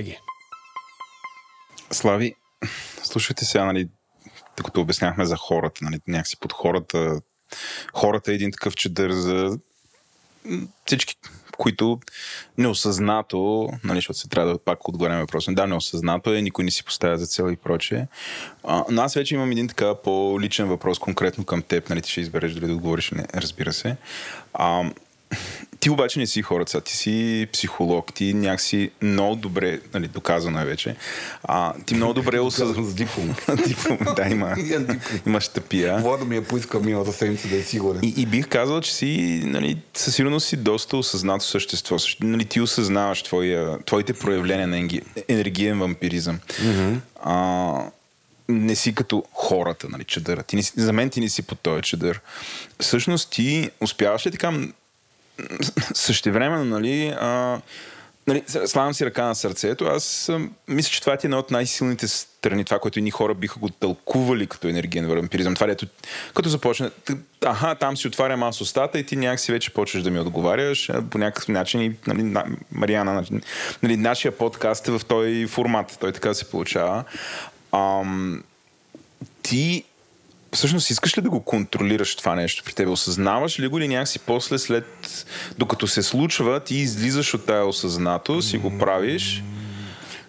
Speaker 4: BG.
Speaker 2: Слави, слушайте сега, нали, докато обясняхме за хората, нали, някакси под хората, хората е един такъв чедър за всички, които неосъзнато, нали, защото се трябва да пак отговаряме въпроса, да, неосъзнато е, никой не си поставя за цел и прочее. Но аз вече имам един така по-личен въпрос конкретно към теб, нали, ти ще избереш дали да отговориш, не, разбира се. А, Ти обаче не си хората, ти си психолог, ти някакси много добре, нали, доказано е вече, а, ти много добре осъзнаваш...
Speaker 3: с диплом.
Speaker 2: диплом, да, има, имаш тъпия.
Speaker 3: Влада ми е поискал миналата седмица да е сигурен.
Speaker 2: И, и бих казал, че си, нали, със сигурност си доста осъзнато същество. Нали, ти осъзнаваш твоя, твоите проявления на енергиен вампиризъм. Mm-hmm. А, не си като хората, нали, чадъра. Ти не си, за мен ти не си по този чадър. Всъщност ти успяваш ли така същевременно, нали, а, нали, славам си ръка на сърцето. Аз а, мисля, че това е една от най-силните страни, това, което ни хора биха го тълкували като енергиен вампиризъм. Това, ето, като започне, аха, там си отварям аз устата и ти някакси вече почваш да ми отговаряш по някакъв начин. И, нали, на, Мариана, нали, нашия подкаст е в този формат. Той така се получава. Ам, ти всъщност искаш ли да го контролираш това нещо при тебе? Осъзнаваш ли го или някакси после след, докато се случва, ти излизаш от тая осъзнато, си го правиш?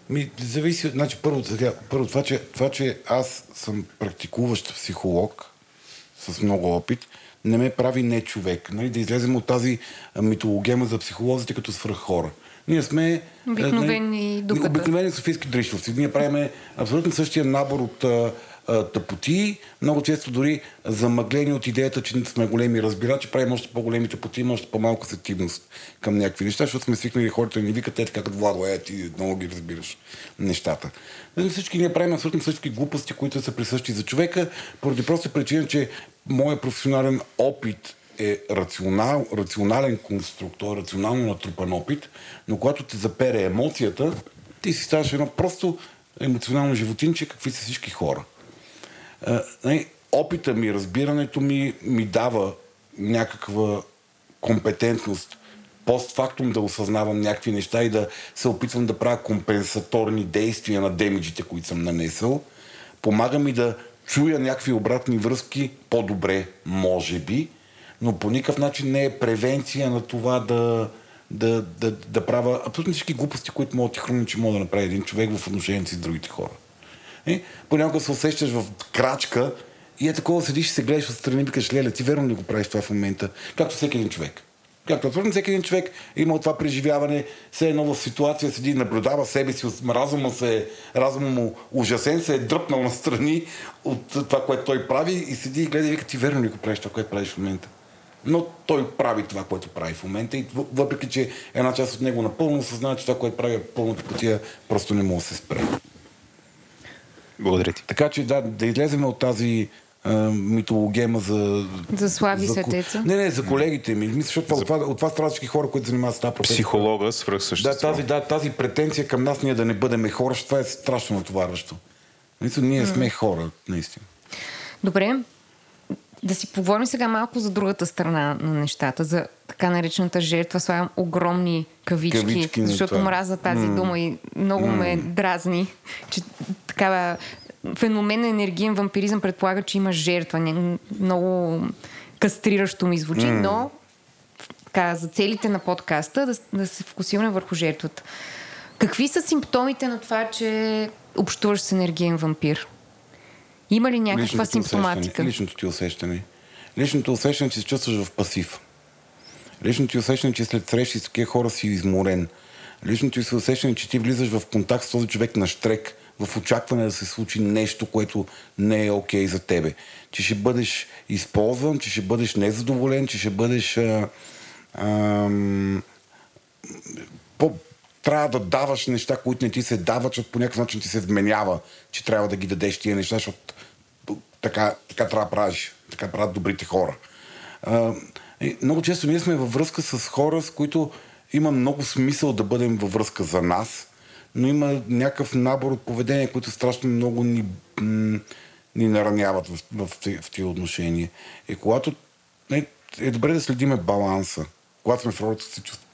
Speaker 3: Ми, зависи, значи първо, сега, първо това, че, това, че аз съм практикуващ психолог с много опит, не ме прави не човек. Нали? Да излезем от тази митологема за психолозите като свръх хора. Ние сме
Speaker 1: обикновени,
Speaker 3: нали, обикновени софийски дрищовци. Ние правим абсолютно същия набор от тъпоти, много често дори замъглени от идеята, че сме големи разбирачи, правим още по-големи тъпоти, има още по-малка сетивност към някакви неща, защото сме свикнали хората да ни викат, те така като Владо, е, ти много ги разбираш нещата. Нали, всички ние правим абсолютно всички глупости, които са присъщи за човека, поради проста причина, че моят професионален опит е рационал, рационален конструктор, рационално натрупан опит, но когато те запере емоцията, ти си ставаш едно просто емоционално животинче, какви са всички хора. Нали, опита ми, разбирането ми ми дава някаква компетентност постфактум да осъзнавам някакви неща и да се опитвам да правя компенсаторни действия на демиджите, които съм нанесъл. Помага ми да чуя някакви обратни връзки по-добре, може би, но по никакъв начин не е превенция на това да, да, да, да правя абсолютно всички глупости, които могат и хроничи мога да направи един човек в отношението си с другите хора. И понякога се усещаш в крачка и е такова седиш и се гледаш отстрани и викаш, леле, ти верно ли го правиш това в момента? Както всеки един човек. Както абсолютно всеки един човек има това преживяване, все едно в ситуация седи, наблюдава себе си, разума, се, разума му ужасен, се е дръпнал настрани от това, което той прави и седи и гледа и вика, ти верно ли го правиш това, което правиш в момента? Но той прави това, което прави в момента и въпреки, че една част от него напълно осъзнава, че това, което прави е пълната потия, просто не може да се спре.
Speaker 2: Благодаря ти.
Speaker 3: Така че да, да излезем от тази а, митологема за...
Speaker 1: За слаби за, сетеца?
Speaker 3: Не, не, за колегите ми. Мисля, защото за... от, това, от това страдат всички хора, които занимават с тази
Speaker 2: професия. Психолога, свръхсъщество.
Speaker 3: Да, тази, да, тази претенция към нас ние да не бъдем хора, това е страшно натоварващо. Мисля, ние сме хора, наистина.
Speaker 1: Добре, да си поговорим сега малко за другата страна на нещата, за така наречената жертва. Слагам огромни кавички, кавички защото мраза тази mm. дума и много mm. ме дразни, че такава феномен на енергиен вампиризъм предполага, че има жертва. Много кастриращо ми звучи, mm. но така, за целите на подкаста да, да се фокусираме върху жертвата. Какви са симптомите на това, че общуваш с енергиен вампир? Има ли някаква симптоматика?
Speaker 3: Личното ти усещане. Личното усещане, че се чувстваш в пасив. Личното ти усещане, че след срещи с такива хора си изморен. Личното ти усещане, че ти влизаш в контакт с този човек на штрек, в очакване да се случи нещо, което не е окей okay за тебе. Че ще бъдеш използван, че ще бъдеш незадоволен, че ще бъдеш а, а, по, трябва да даваш неща, които не ти се дават, защото по някакъв начин ти се вменява, че трябва да ги дадеш тия неща, защото така, така трябва да правиш, така правят добрите хора. А, много често ние сме във връзка с хора, с които има много смисъл да бъдем във връзка за нас, но има някакъв набор от поведения, които страшно много ни, ни нараняват в, в, в, тия отношения. И когато е, е добре да следиме баланса, когато сме в ролята, се чувстваме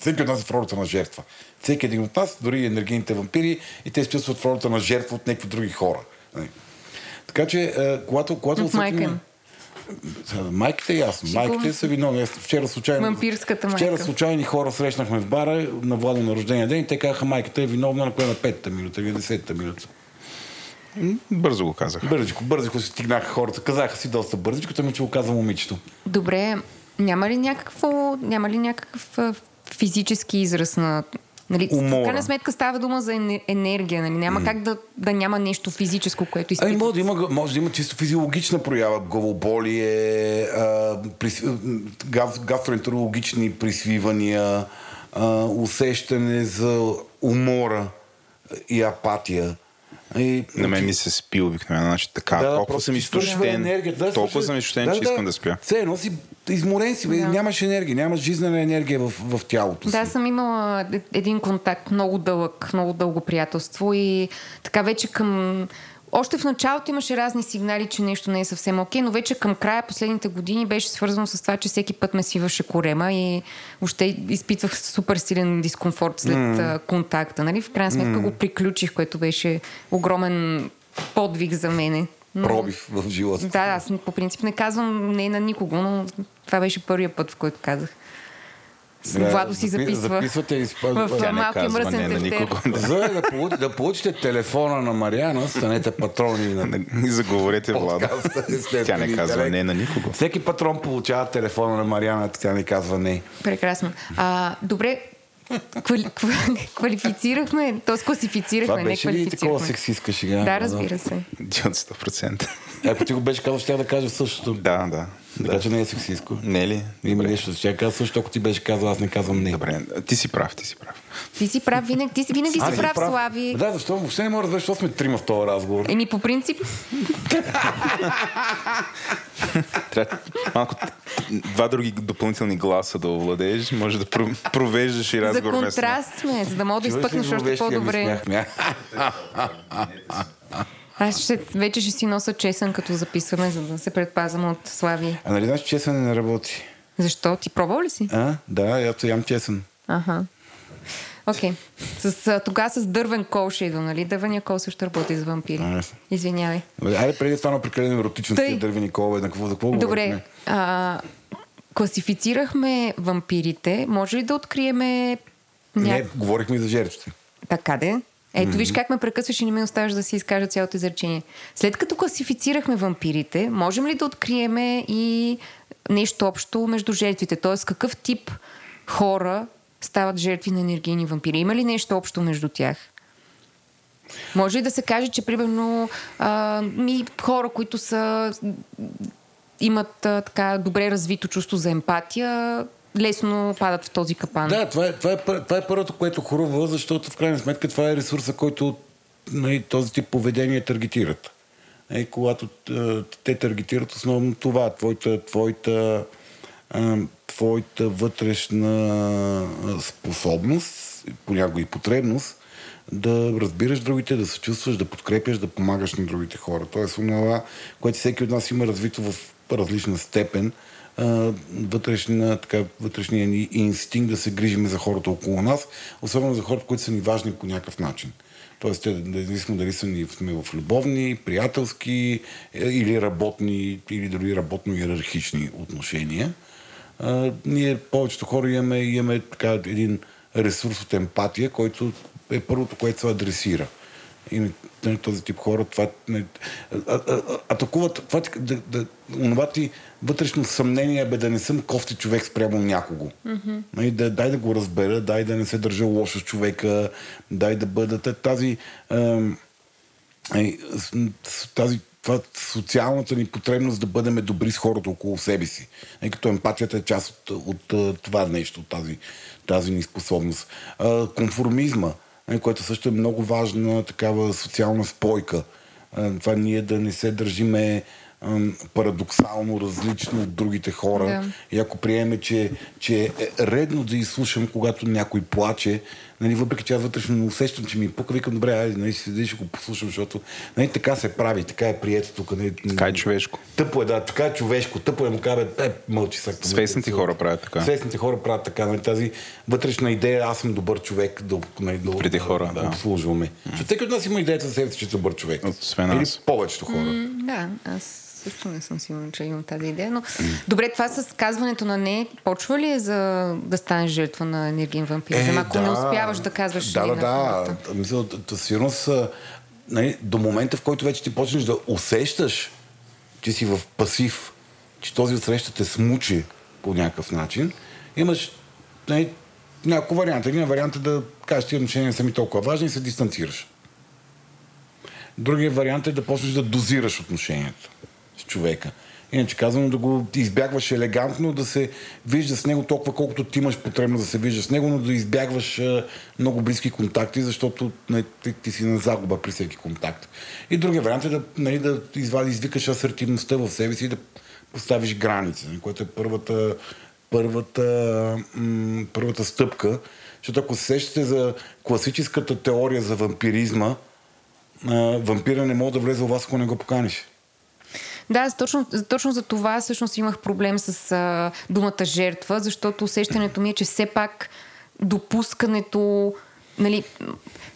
Speaker 3: всеки от нас е в ролята на жертва. Всеки един от нас, дори енергийните вампири, и те се чувстват в ролята на жертва от някакви други хора. Нали? Така че, е, когато... когато
Speaker 1: от майка им.
Speaker 3: Майките е ясно. Майките са виновни. Вчера случайно,
Speaker 1: Вампирската майка.
Speaker 3: Вчера случайни хора срещнахме в бара на Владо на рождения ден и те казаха майката е виновна на коя на петата минута или десетата минута.
Speaker 2: Бързо го казах.
Speaker 3: Бързичко, бързичко си стигнаха хората. Казаха си доста бързичко, ми че го каза момичето.
Speaker 1: Добре, Няма ли някакво, няма ли някакъв физически израз на Нали,
Speaker 2: Умора.
Speaker 1: в крайна сметка става дума за ене- енергия. Нали? Няма как да, да няма нещо физическо, което
Speaker 3: Ами
Speaker 1: изпитвате.
Speaker 3: може да, има, може да има чисто физиологична проява, главоболие, а, прис... гав... гастроентерологични присвивания, а, усещане за умора и апатия. И,
Speaker 2: На мен ми се спи обикновено. Значи така,
Speaker 3: да,
Speaker 2: толкова съм изтощен.
Speaker 3: Да,
Speaker 2: толкова съм изтощен, че искам да спя.
Speaker 3: Все едно си изморен си, бе,
Speaker 1: Да.
Speaker 3: нямаш енергия, нямаш жизнена енергия в, в тялото си.
Speaker 1: Да, съм имала един контакт, много дълъг, много дълго приятелство и така вече към... Още в началото имаше разни сигнали, че нещо не е съвсем окей, но вече към края последните години беше свързано с това, че всеки път ме свиваше корема и въобще изпитвах супер силен дискомфорт след mm. контакта. Нали? В крайна сметка mm. го приключих, което беше огромен подвиг за мене.
Speaker 3: Пробив в живота.
Speaker 1: Да, аз по принцип не казвам не на никого, но това беше първия път, в който казах.
Speaker 3: Да,
Speaker 1: Владо си
Speaker 3: запи-
Speaker 1: записва.
Speaker 3: Записвате и спа-
Speaker 1: В
Speaker 2: казва
Speaker 1: мръсен тефтер.
Speaker 3: За да, получ, да получите телефона на Мариана, станете патрони на
Speaker 2: И заговорете, Владо. Тя не казва не на никого.
Speaker 3: Всеки патрон получава телефона на Мариана, тя не казва не.
Speaker 1: Прекрасно. А, добре, квали, ква- квалифицирахме, т.е. класифицирахме,
Speaker 3: Това
Speaker 1: не
Speaker 3: беше ли такова сексистка шега?
Speaker 1: Да, разбира се.
Speaker 2: Идиот 100%.
Speaker 3: Ако ти го беше казал, ще я да кажа същото.
Speaker 2: Да, да.
Speaker 3: Така че не е сексистко.
Speaker 2: Не ли?
Speaker 3: Има нещо, ще кажа също, ако ти беше казал, аз не казвам не.
Speaker 2: Добре, ти си прав, ти си прав.
Speaker 1: Ти си прав винаги, ти си винаги си
Speaker 3: съм
Speaker 1: прав, Слави.
Speaker 3: Да, защо? Въобще не мога да разбера, защо сме трима в този разговор.
Speaker 1: Еми, по принцип,
Speaker 2: Трябва малко два други допълнителни гласа да овладееш. Може да про- провеждаш и
Speaker 1: за
Speaker 2: разговор вместо-
Speaker 1: контраст сме, за да мога да изпъкнеш още по-добре. Аз ще, вече ще си носа чесън, като записваме, за да се предпазвам от Слави.
Speaker 3: А нали знаеш, чесън не работи?
Speaker 1: Защо? Ти пробвал ли си?
Speaker 3: А? Да, аз ям чесън.
Speaker 1: Аха. Окей. С, а, тогава с дървен кол ще идва, нали? Дървения кол също работи за вампири.
Speaker 3: А.
Speaker 1: Извинявай.
Speaker 3: Айде преди стана прекалено еротично с
Speaker 1: Тъй.
Speaker 3: тези дървени колове, на какво, за какво
Speaker 1: Добре. А, класифицирахме вампирите. Може ли да откриеме ня...
Speaker 3: Не, говорихме и за жертвите.
Speaker 1: Така де. Ето виж как ме прекъсваш и не ме оставаш да си изкажа цялото изречение. След като класифицирахме вампирите, можем ли да откриеме и нещо общо между жертвите? Тоест какъв тип хора стават жертви на енергийни вампири? Има ли нещо общо между тях? Може ли да се каже, че примерно а, ми хора, които са имат а, така добре развито чувство за емпатия, лесно падат в този капан.
Speaker 3: Да, това е, това, е, това е първото, което хорува, защото в крайна сметка това е ресурса, който нали, този тип поведение таргетират. Е, когато а, те таргетират основно това, твоята, твоята, а, твоята вътрешна а, способност, понякога и потребност, да разбираш другите, да се чувстваш, да подкрепяш, да помагаш на другите хора. Тоест, онова, което всеки от нас има развито в различна степен, вътрешна, така, вътрешния ни инстинкт да се грижиме за хората около нас, особено за хората, които са ни важни по някакъв начин. Тоест, независимо дали са ни сме в любовни, приятелски е, или работни, или дори работно-иерархични отношения. Ние, повечето хора, имаме, имаме така един ресурс от емпатия, който е първото, което се адресира. И нали, този тип хора това не, а, а, атакуват това, да, да, онова ти вътрешно съмнение бе да не съм кофти човек спрямо някого. Mm-hmm. Нали, да, дай да го разбера, дай да не се държа лошо с човека, дай да бъда та- тази ам, е, тази това социалната ни потребност да бъдем добри с хората около себе си. Е, като емпатията е част от, от, от това нещо, от тази, тази ни способност. А, конформизма, е, което също е много важна такава социална спойка. Това ние да не се държиме парадоксално различно от другите хора.
Speaker 1: Да.
Speaker 3: И ако приеме, че, че е редно да изслушам, когато някой плаче, нали, въпреки че аз вътрешно не усещам, че ми е пука, викам, добре, айде, нали, седи, ще го послушам, защото нали, така се прави, така е прието тук. Нали,
Speaker 2: Така е човешко.
Speaker 3: Тъпо е, да, така е човешко. Тъпо е му казва, е, мълчи сега.
Speaker 2: Свестните хора правят така.
Speaker 3: Свестните хора правят така. Нали, тази вътрешна идея, аз съм добър човек да, нали, да,
Speaker 2: Преди хора, да.
Speaker 3: обслужваме. Защото всеки от нас има идеята за себе си, че е добър човек.
Speaker 2: Освен
Speaker 3: Или
Speaker 2: аз.
Speaker 3: повечето хора.
Speaker 1: М, Да, аз също не съм сигурна, че имам тази идея, но добре, това с казването на не, почва ли е за да станеш жертва на енергиен вампиризъм, ако не успяваш да казваш
Speaker 3: Е, да,
Speaker 1: не
Speaker 3: да,
Speaker 1: на
Speaker 3: да.
Speaker 1: хората?
Speaker 3: Мисля, т- т- сигурност а, нали, до момента, в който вече ти почнеш да усещаш, че си в пасив, че този отсреща те смучи по някакъв начин. Имаш нали, няколко варианта. Един вариант е да кажеш, ти отношения са ми толкова важни и се дистанцираш. Другия вариант е да почнеш да дозираш отношението с човека. Иначе казано да го избягваш елегантно, да се вижда с него толкова, колкото ти имаш потребно да се вижда с него, но да избягваш много близки контакти, защото не, ти, ти, си на загуба при всеки контакт. И другия вариант е да, нали, да извади, извикаш асертивността в себе си и да поставиш граници, нали, което е първата, първата, м- първата стъпка. Защото ако се сещате за класическата теория за вампиризма, вампира не може да влезе в вас, ако не го поканиш.
Speaker 1: Да, точно, точно за това всъщност имах проблем с а, думата жертва, защото усещането ми е, че все пак допускането, нали,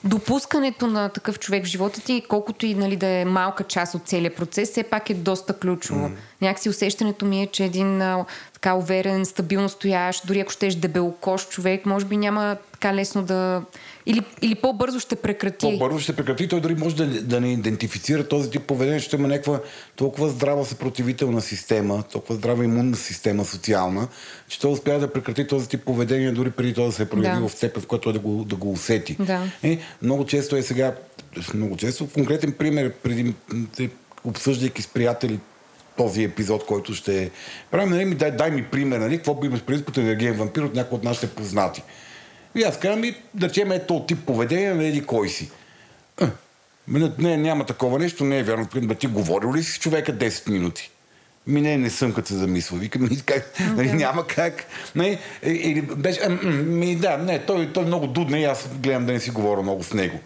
Speaker 1: допускането на такъв човек в живота ти, колкото и нали, да е малка част от целият процес, все пак е доста ключово. Mm. Някакси усещането ми е, че един а, така уверен, стабилно стоящ, дори ако щеш дебелокош човек, може би няма така лесно да или, или по-бързо ще прекрати?
Speaker 3: По-бързо ще прекрати. Той дори може да, да не идентифицира този тип поведение, ще има някаква толкова здрава съпротивителна система, толкова здрава имунна система социална, че той успява да прекрати този тип поведение дори преди това да се е прояви да. в степен, в който е да го, да го усети.
Speaker 1: Да.
Speaker 3: И много често е сега, много често, конкретен пример, преди обсъждайки с приятели този епизод, който ще правим, нали, дай, дай ми пример, нали, какво би имаш предвид под енергиен вампир от някои от нашите познати. И аз казвам, и да речем е този тип поведение на еди кой си. Не, не, няма такова нещо, не е вярно. Бе, ти говорил ли си с човека 10 минути? Ми не, не съм като се замисля. Викам, ми, как, okay. нали, няма как. Не, или беше, а, ми, да, не, той, той много дудне и аз гледам да не си говоря много с него.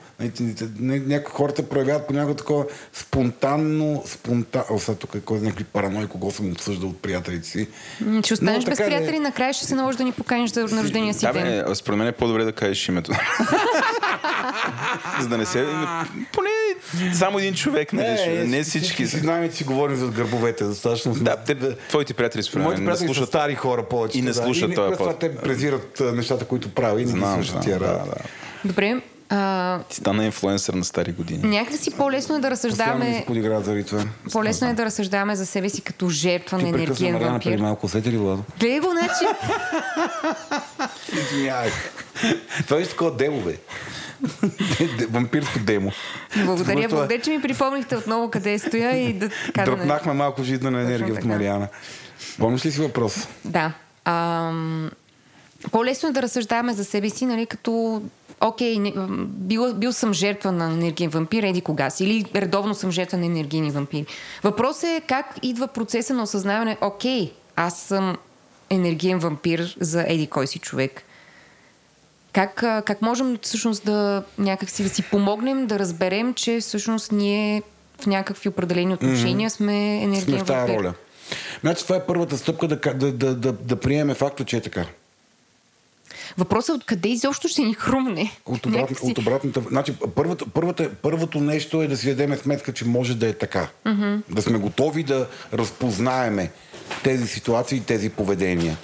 Speaker 3: Някои хората проявяват понякога такова спонтанно, спонтанно, о, сега тук кой някакви паранои, кого съм обсъждал от приятелите си.
Speaker 1: Ще останеш без приятели, е... накрая ще се наложи да ни поканиш за рождения си
Speaker 2: да, ден. Бе, според мен е по-добре да кажеш името. За да не се... Поне само един човек, нали? Не, не всички.
Speaker 3: Си знаем, че си говорим за гърбовете. Достатъчно.
Speaker 2: Да, те, твоите приятели според
Speaker 3: мен. Моите приятели слушат... са стари хора повече.
Speaker 2: И не слушат
Speaker 3: това. И това те презират нещата, които прави и не слушат тия да, да.
Speaker 1: Добре, а...
Speaker 2: Ти стана инфлуенсър на стари години.
Speaker 1: Някакси по-лесно е да разсъждаваме.
Speaker 3: заради това.
Speaker 1: По-лесно е да разсъждаваме за себе си като жертва на енергиен вампир.
Speaker 3: Ти малко усети ли, Владо?
Speaker 1: Гледай го, значи.
Speaker 3: Извинявай. Това е такова демо, бе. Вампирско демо.
Speaker 1: Благодаря, благодаря, че ми припомнихте отново къде стоя и да така
Speaker 3: Дръпнахме малко жизнена енергия от Мариана. Помниш ли си въпрос?
Speaker 1: Да. Ам... По-лесно е да разсъждаваме за себе си, нали, като окей, не, бил, бил съм жертва на енергиен вампир, еди кога си, или редовно съм жертва на енергийни вампири. Въпросът е как идва процеса на осъзнаване, окей, аз съм енергиен вампир за еди кой си човек. Как, как можем всъщност да някакси да си помогнем да разберем, че всъщност ние в някакви определени отношения mm-hmm. сме енергиен сме в тази вампир. роля.
Speaker 3: Значи това е първата стъпка да, да, да, да, да приеме факта, че е така.
Speaker 1: Въпросът е откъде изобщо ще ни хрумне.
Speaker 3: От, обрат, Някакси... от обратната. Значи, първата, първата, първото нещо е да си дадем сметка, че може да е така. Mm-hmm. Да сме готови да разпознаеме тези ситуации, тези поведения.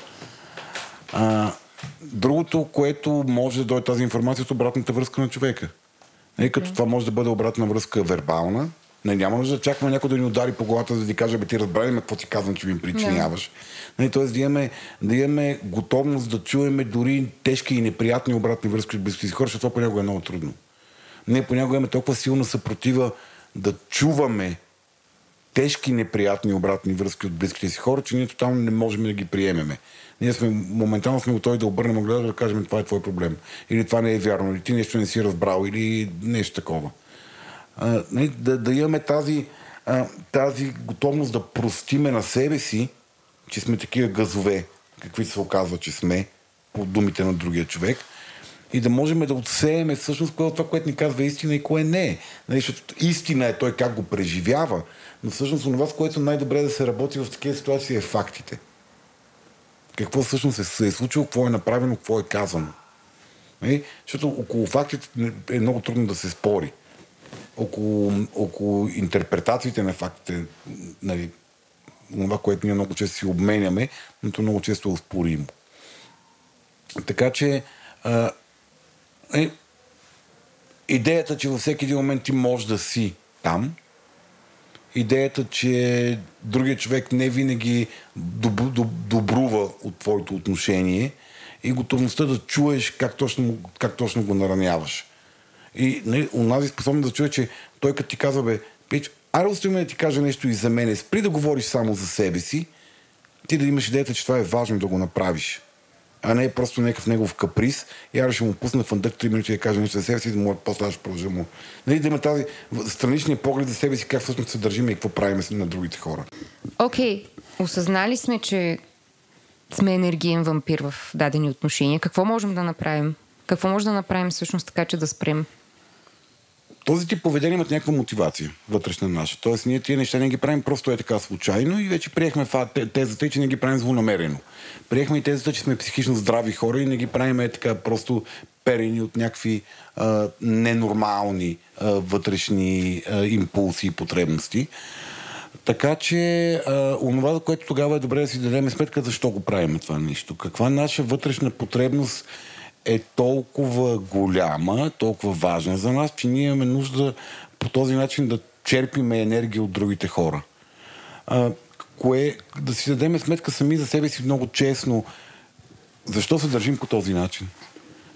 Speaker 3: А, другото, което може да дойде тази информация от обратната връзка на човека. Не, като mm-hmm. това може да бъде обратна връзка вербална, не, няма нужда да чакаме някой да ни удари по главата, за да ви каже, бе ти разбрали ме какво ти казвам, че ми причиняваш. Yeah. Тоест да имаме, да имаме готовност да чуеме дори тежки и неприятни обратни връзки от близките си хора, защото това понякога е много трудно. Ние понякога имаме толкова силна съпротива да чуваме тежки неприятни обратни връзки от близките си хора, че ние тотално не можем да ги приемеме. Ние сме, моментално сме готови да обърнем гледа да кажем това е твой проблем. Или това не е вярно, или ти нещо не си разбрал, или нещо такова нали, да, да имаме тази, тази готовност да простиме на себе си, че сме такива газове, какви се оказва, че сме, по думите на другия човек, и да можем да отсееме всъщност кое е това, което ни казва истина и кое не е. Нали, защото истина е той как го преживява, но всъщност това, с което най-добре е да се работи в такива ситуации е фактите. Какво всъщност е, се е случило, какво е направено, какво е казано. Нали? Защото около фактите е много трудно да се спори около, около интерпретациите на фактите, нали, това, което ние много често си обменяме, но то много често е успоримо. Така че а, е, идеята, че във всеки един момент ти можеш да си там идеята, че другият човек не винаги доб, доб, добрува от твоето отношение и готовността да чуеш как точно, как точно го нараняваш. И нали, онази способност да чуе, че той като ти казва, бе, пич, аре остави да ти кажа нещо и за мене, спри да говориш само за себе си, ти да имаш идеята, че това е важно да го направиш а не е просто някакъв негов каприз и аз ще му пусна фандък 3 минути да каже нещо за себе си и да му после ще продължа му. Нали, да има тази страничния поглед за себе си, как всъщност се държиме и какво правим на другите хора.
Speaker 1: Окей, okay. осъзнали сме, че сме енергиен вампир в дадени отношения. Какво можем да направим? Какво може да направим всъщност така, че да спрем?
Speaker 3: Този тип поведение имат някаква мотивация вътрешна наша. Тоест, ние тия неща не ги правим просто е така случайно и вече приехме тезата, че не ги правим злонамерено. Приехме и тезата, че сме психично здрави хора и не ги правим е така просто перени от някакви а, ненормални а, вътрешни а, импулси и потребности. Така че, а, онова, което тогава е добре да си дадем сметка, защо го правим това нещо. Каква наша вътрешна потребност е толкова голяма, толкова важна за нас, че ние имаме нужда по този начин да черпиме енергия от другите хора. А, кое, да си дадем сметка сами за себе си много честно, защо се държим по този начин.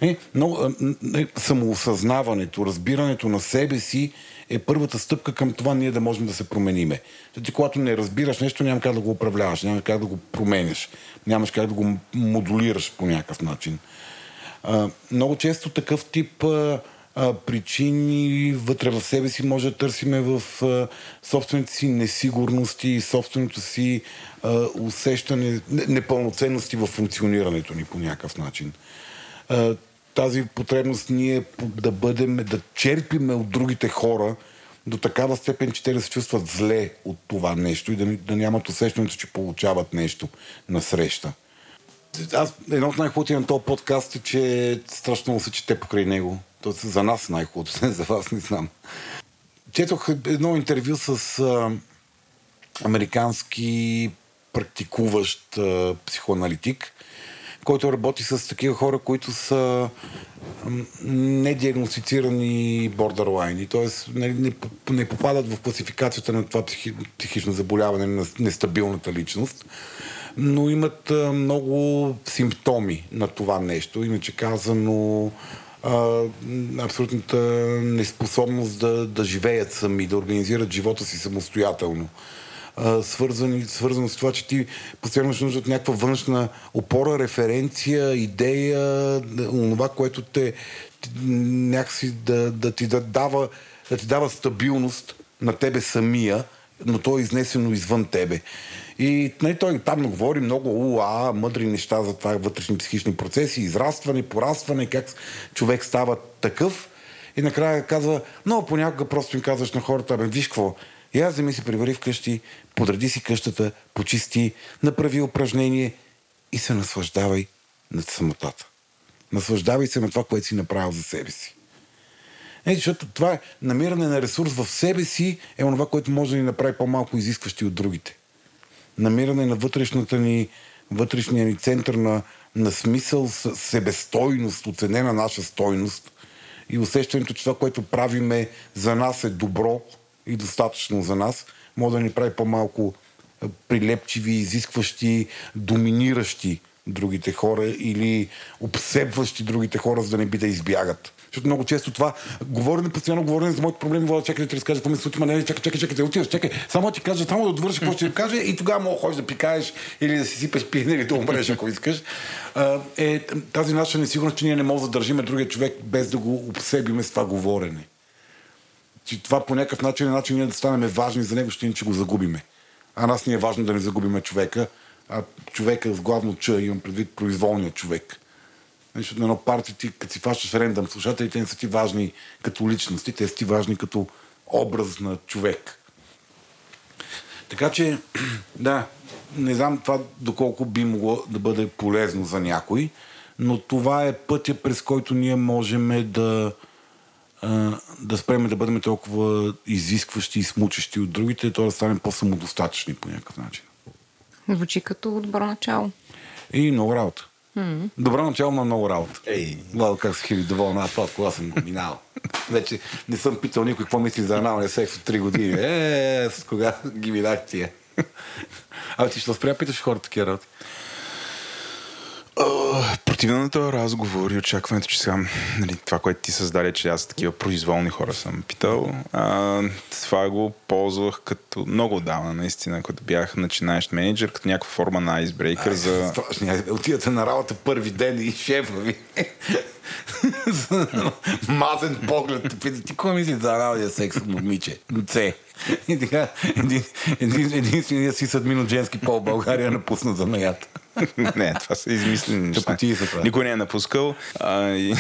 Speaker 3: Е, но, е, самоосъзнаването, разбирането на себе си е първата стъпка към това ние да можем да се промениме. Ти, когато не разбираш нещо, няма как да го управляваш, няма как да го променяш, нямаш как да го модулираш по някакъв начин. Много често такъв тип причини вътре в себе си може да търсиме в собствените си несигурности, собственото си усещане, непълноценности в функционирането ни по някакъв начин. Тази потребност ние да бъдем, да черпиме от другите хора до такава степен, че те да се чувстват зле от това нещо и да, да нямат усещането, че получават нещо на среща аз, едно от най-хубавите на този подкаст е, че страшно се чете покрай него. Тоест за нас най-хубавото, за вас не знам. Четох едно интервю с а, американски практикуващ а, психоаналитик, който работи с такива хора, които са недиагностицирани бордерлайни, т.е. Не, не, не попадат в класификацията на това психи, психично заболяване на нестабилната личност но имат много симптоми на това нещо. Иначе казано, абсолютната неспособност да, да живеят сами, да организират живота си самостоятелно. Свързани, свързано с това, че ти постоянно ще нужда от някаква външна опора, референция, идея, онова, което те някакси да, да ти да дава, да ти дава стабилност на тебе самия, но то е изнесено извън тебе. И нали, той там говори много уа, мъдри неща за това вътрешни психични процеси, израстване, порастване, как човек става такъв. И накрая казва, но понякога просто им казваш на хората, бе, виж какво, аз вземи си прибери вкъщи, подреди си къщата, почисти, направи упражнение и се наслаждавай над самотата. Наслаждавай се на това, което си направил за себе си. Е, защото това е намиране на ресурс в себе си е онова, което може да ни направи по-малко изискващи от другите намиране на вътрешната ни, вътрешния ни център на, на смисъл, себестойност, оценена наша стойност и усещането, че това, което правиме за нас е добро и достатъчно за нас, може да ни прави по-малко прилепчиви, изискващи, доминиращи другите хора или обсебващи другите хора, за да не би да избягат. Защото много често това говорене, постоянно говорене за моите проблеми, вода, чакай да ти разкажа какво ми се случи, не, чакай, чакай, чакай, да отиваш, чакай. Само ти кажа, само да довърши какво ще ти кажа и тогава мога ходиш да пикаеш или да си сипеш пиене или да умреш, ако искаш. е тази наша несигурност, че ние не можем да държиме другия човек без да го обсебиме с това говорене. Че това по някакъв начин е начин ние да станем важни за него, ще ни, че го загубиме. А нас ни е важно да не загубиме човека, а човека с главно Ч, имам предвид произволният човек Защото на едно парти ти, като си фащаш рендъм слушателите, не са ти важни като личности, те са ти важни като образ на човек. Така че, да, не знам това доколко би могло да бъде полезно за някой, но това е пътя, през който ние можем да, да спреме да бъдем толкова изискващи и смучещи от другите, т.е. да станем по-самодостатъчни по някакъв начин.
Speaker 1: Звучи като добро начало.
Speaker 3: И много работа. Добро начало на много работа.
Speaker 2: Ей.
Speaker 3: Владо, как се хили доволна, аз това кога съм го минал. Вече не съм питал никой какво мисли за аналния секс от 3 години. Е, с кога ги видях тия. А ти ще спря питаш хората такива работи.
Speaker 2: Противно на този разговор и очакването, че сега нали, това, което ти създаде, че аз такива произволни хора съм питал, а, това го ползвах като много отдавна, наистина, като бях начинаещ менеджер, като някаква форма на айсбрейкър за...
Speaker 3: Страшни. Отидете на работа първи ден и шефа ви. Мазен поглед. ти какво мисли за аналния секс момиче? Це. И така, един, един, единственият си съдмин от женски пол България напусна за наята.
Speaker 2: не, това са измислени неща. Никой не е напускал. А, и,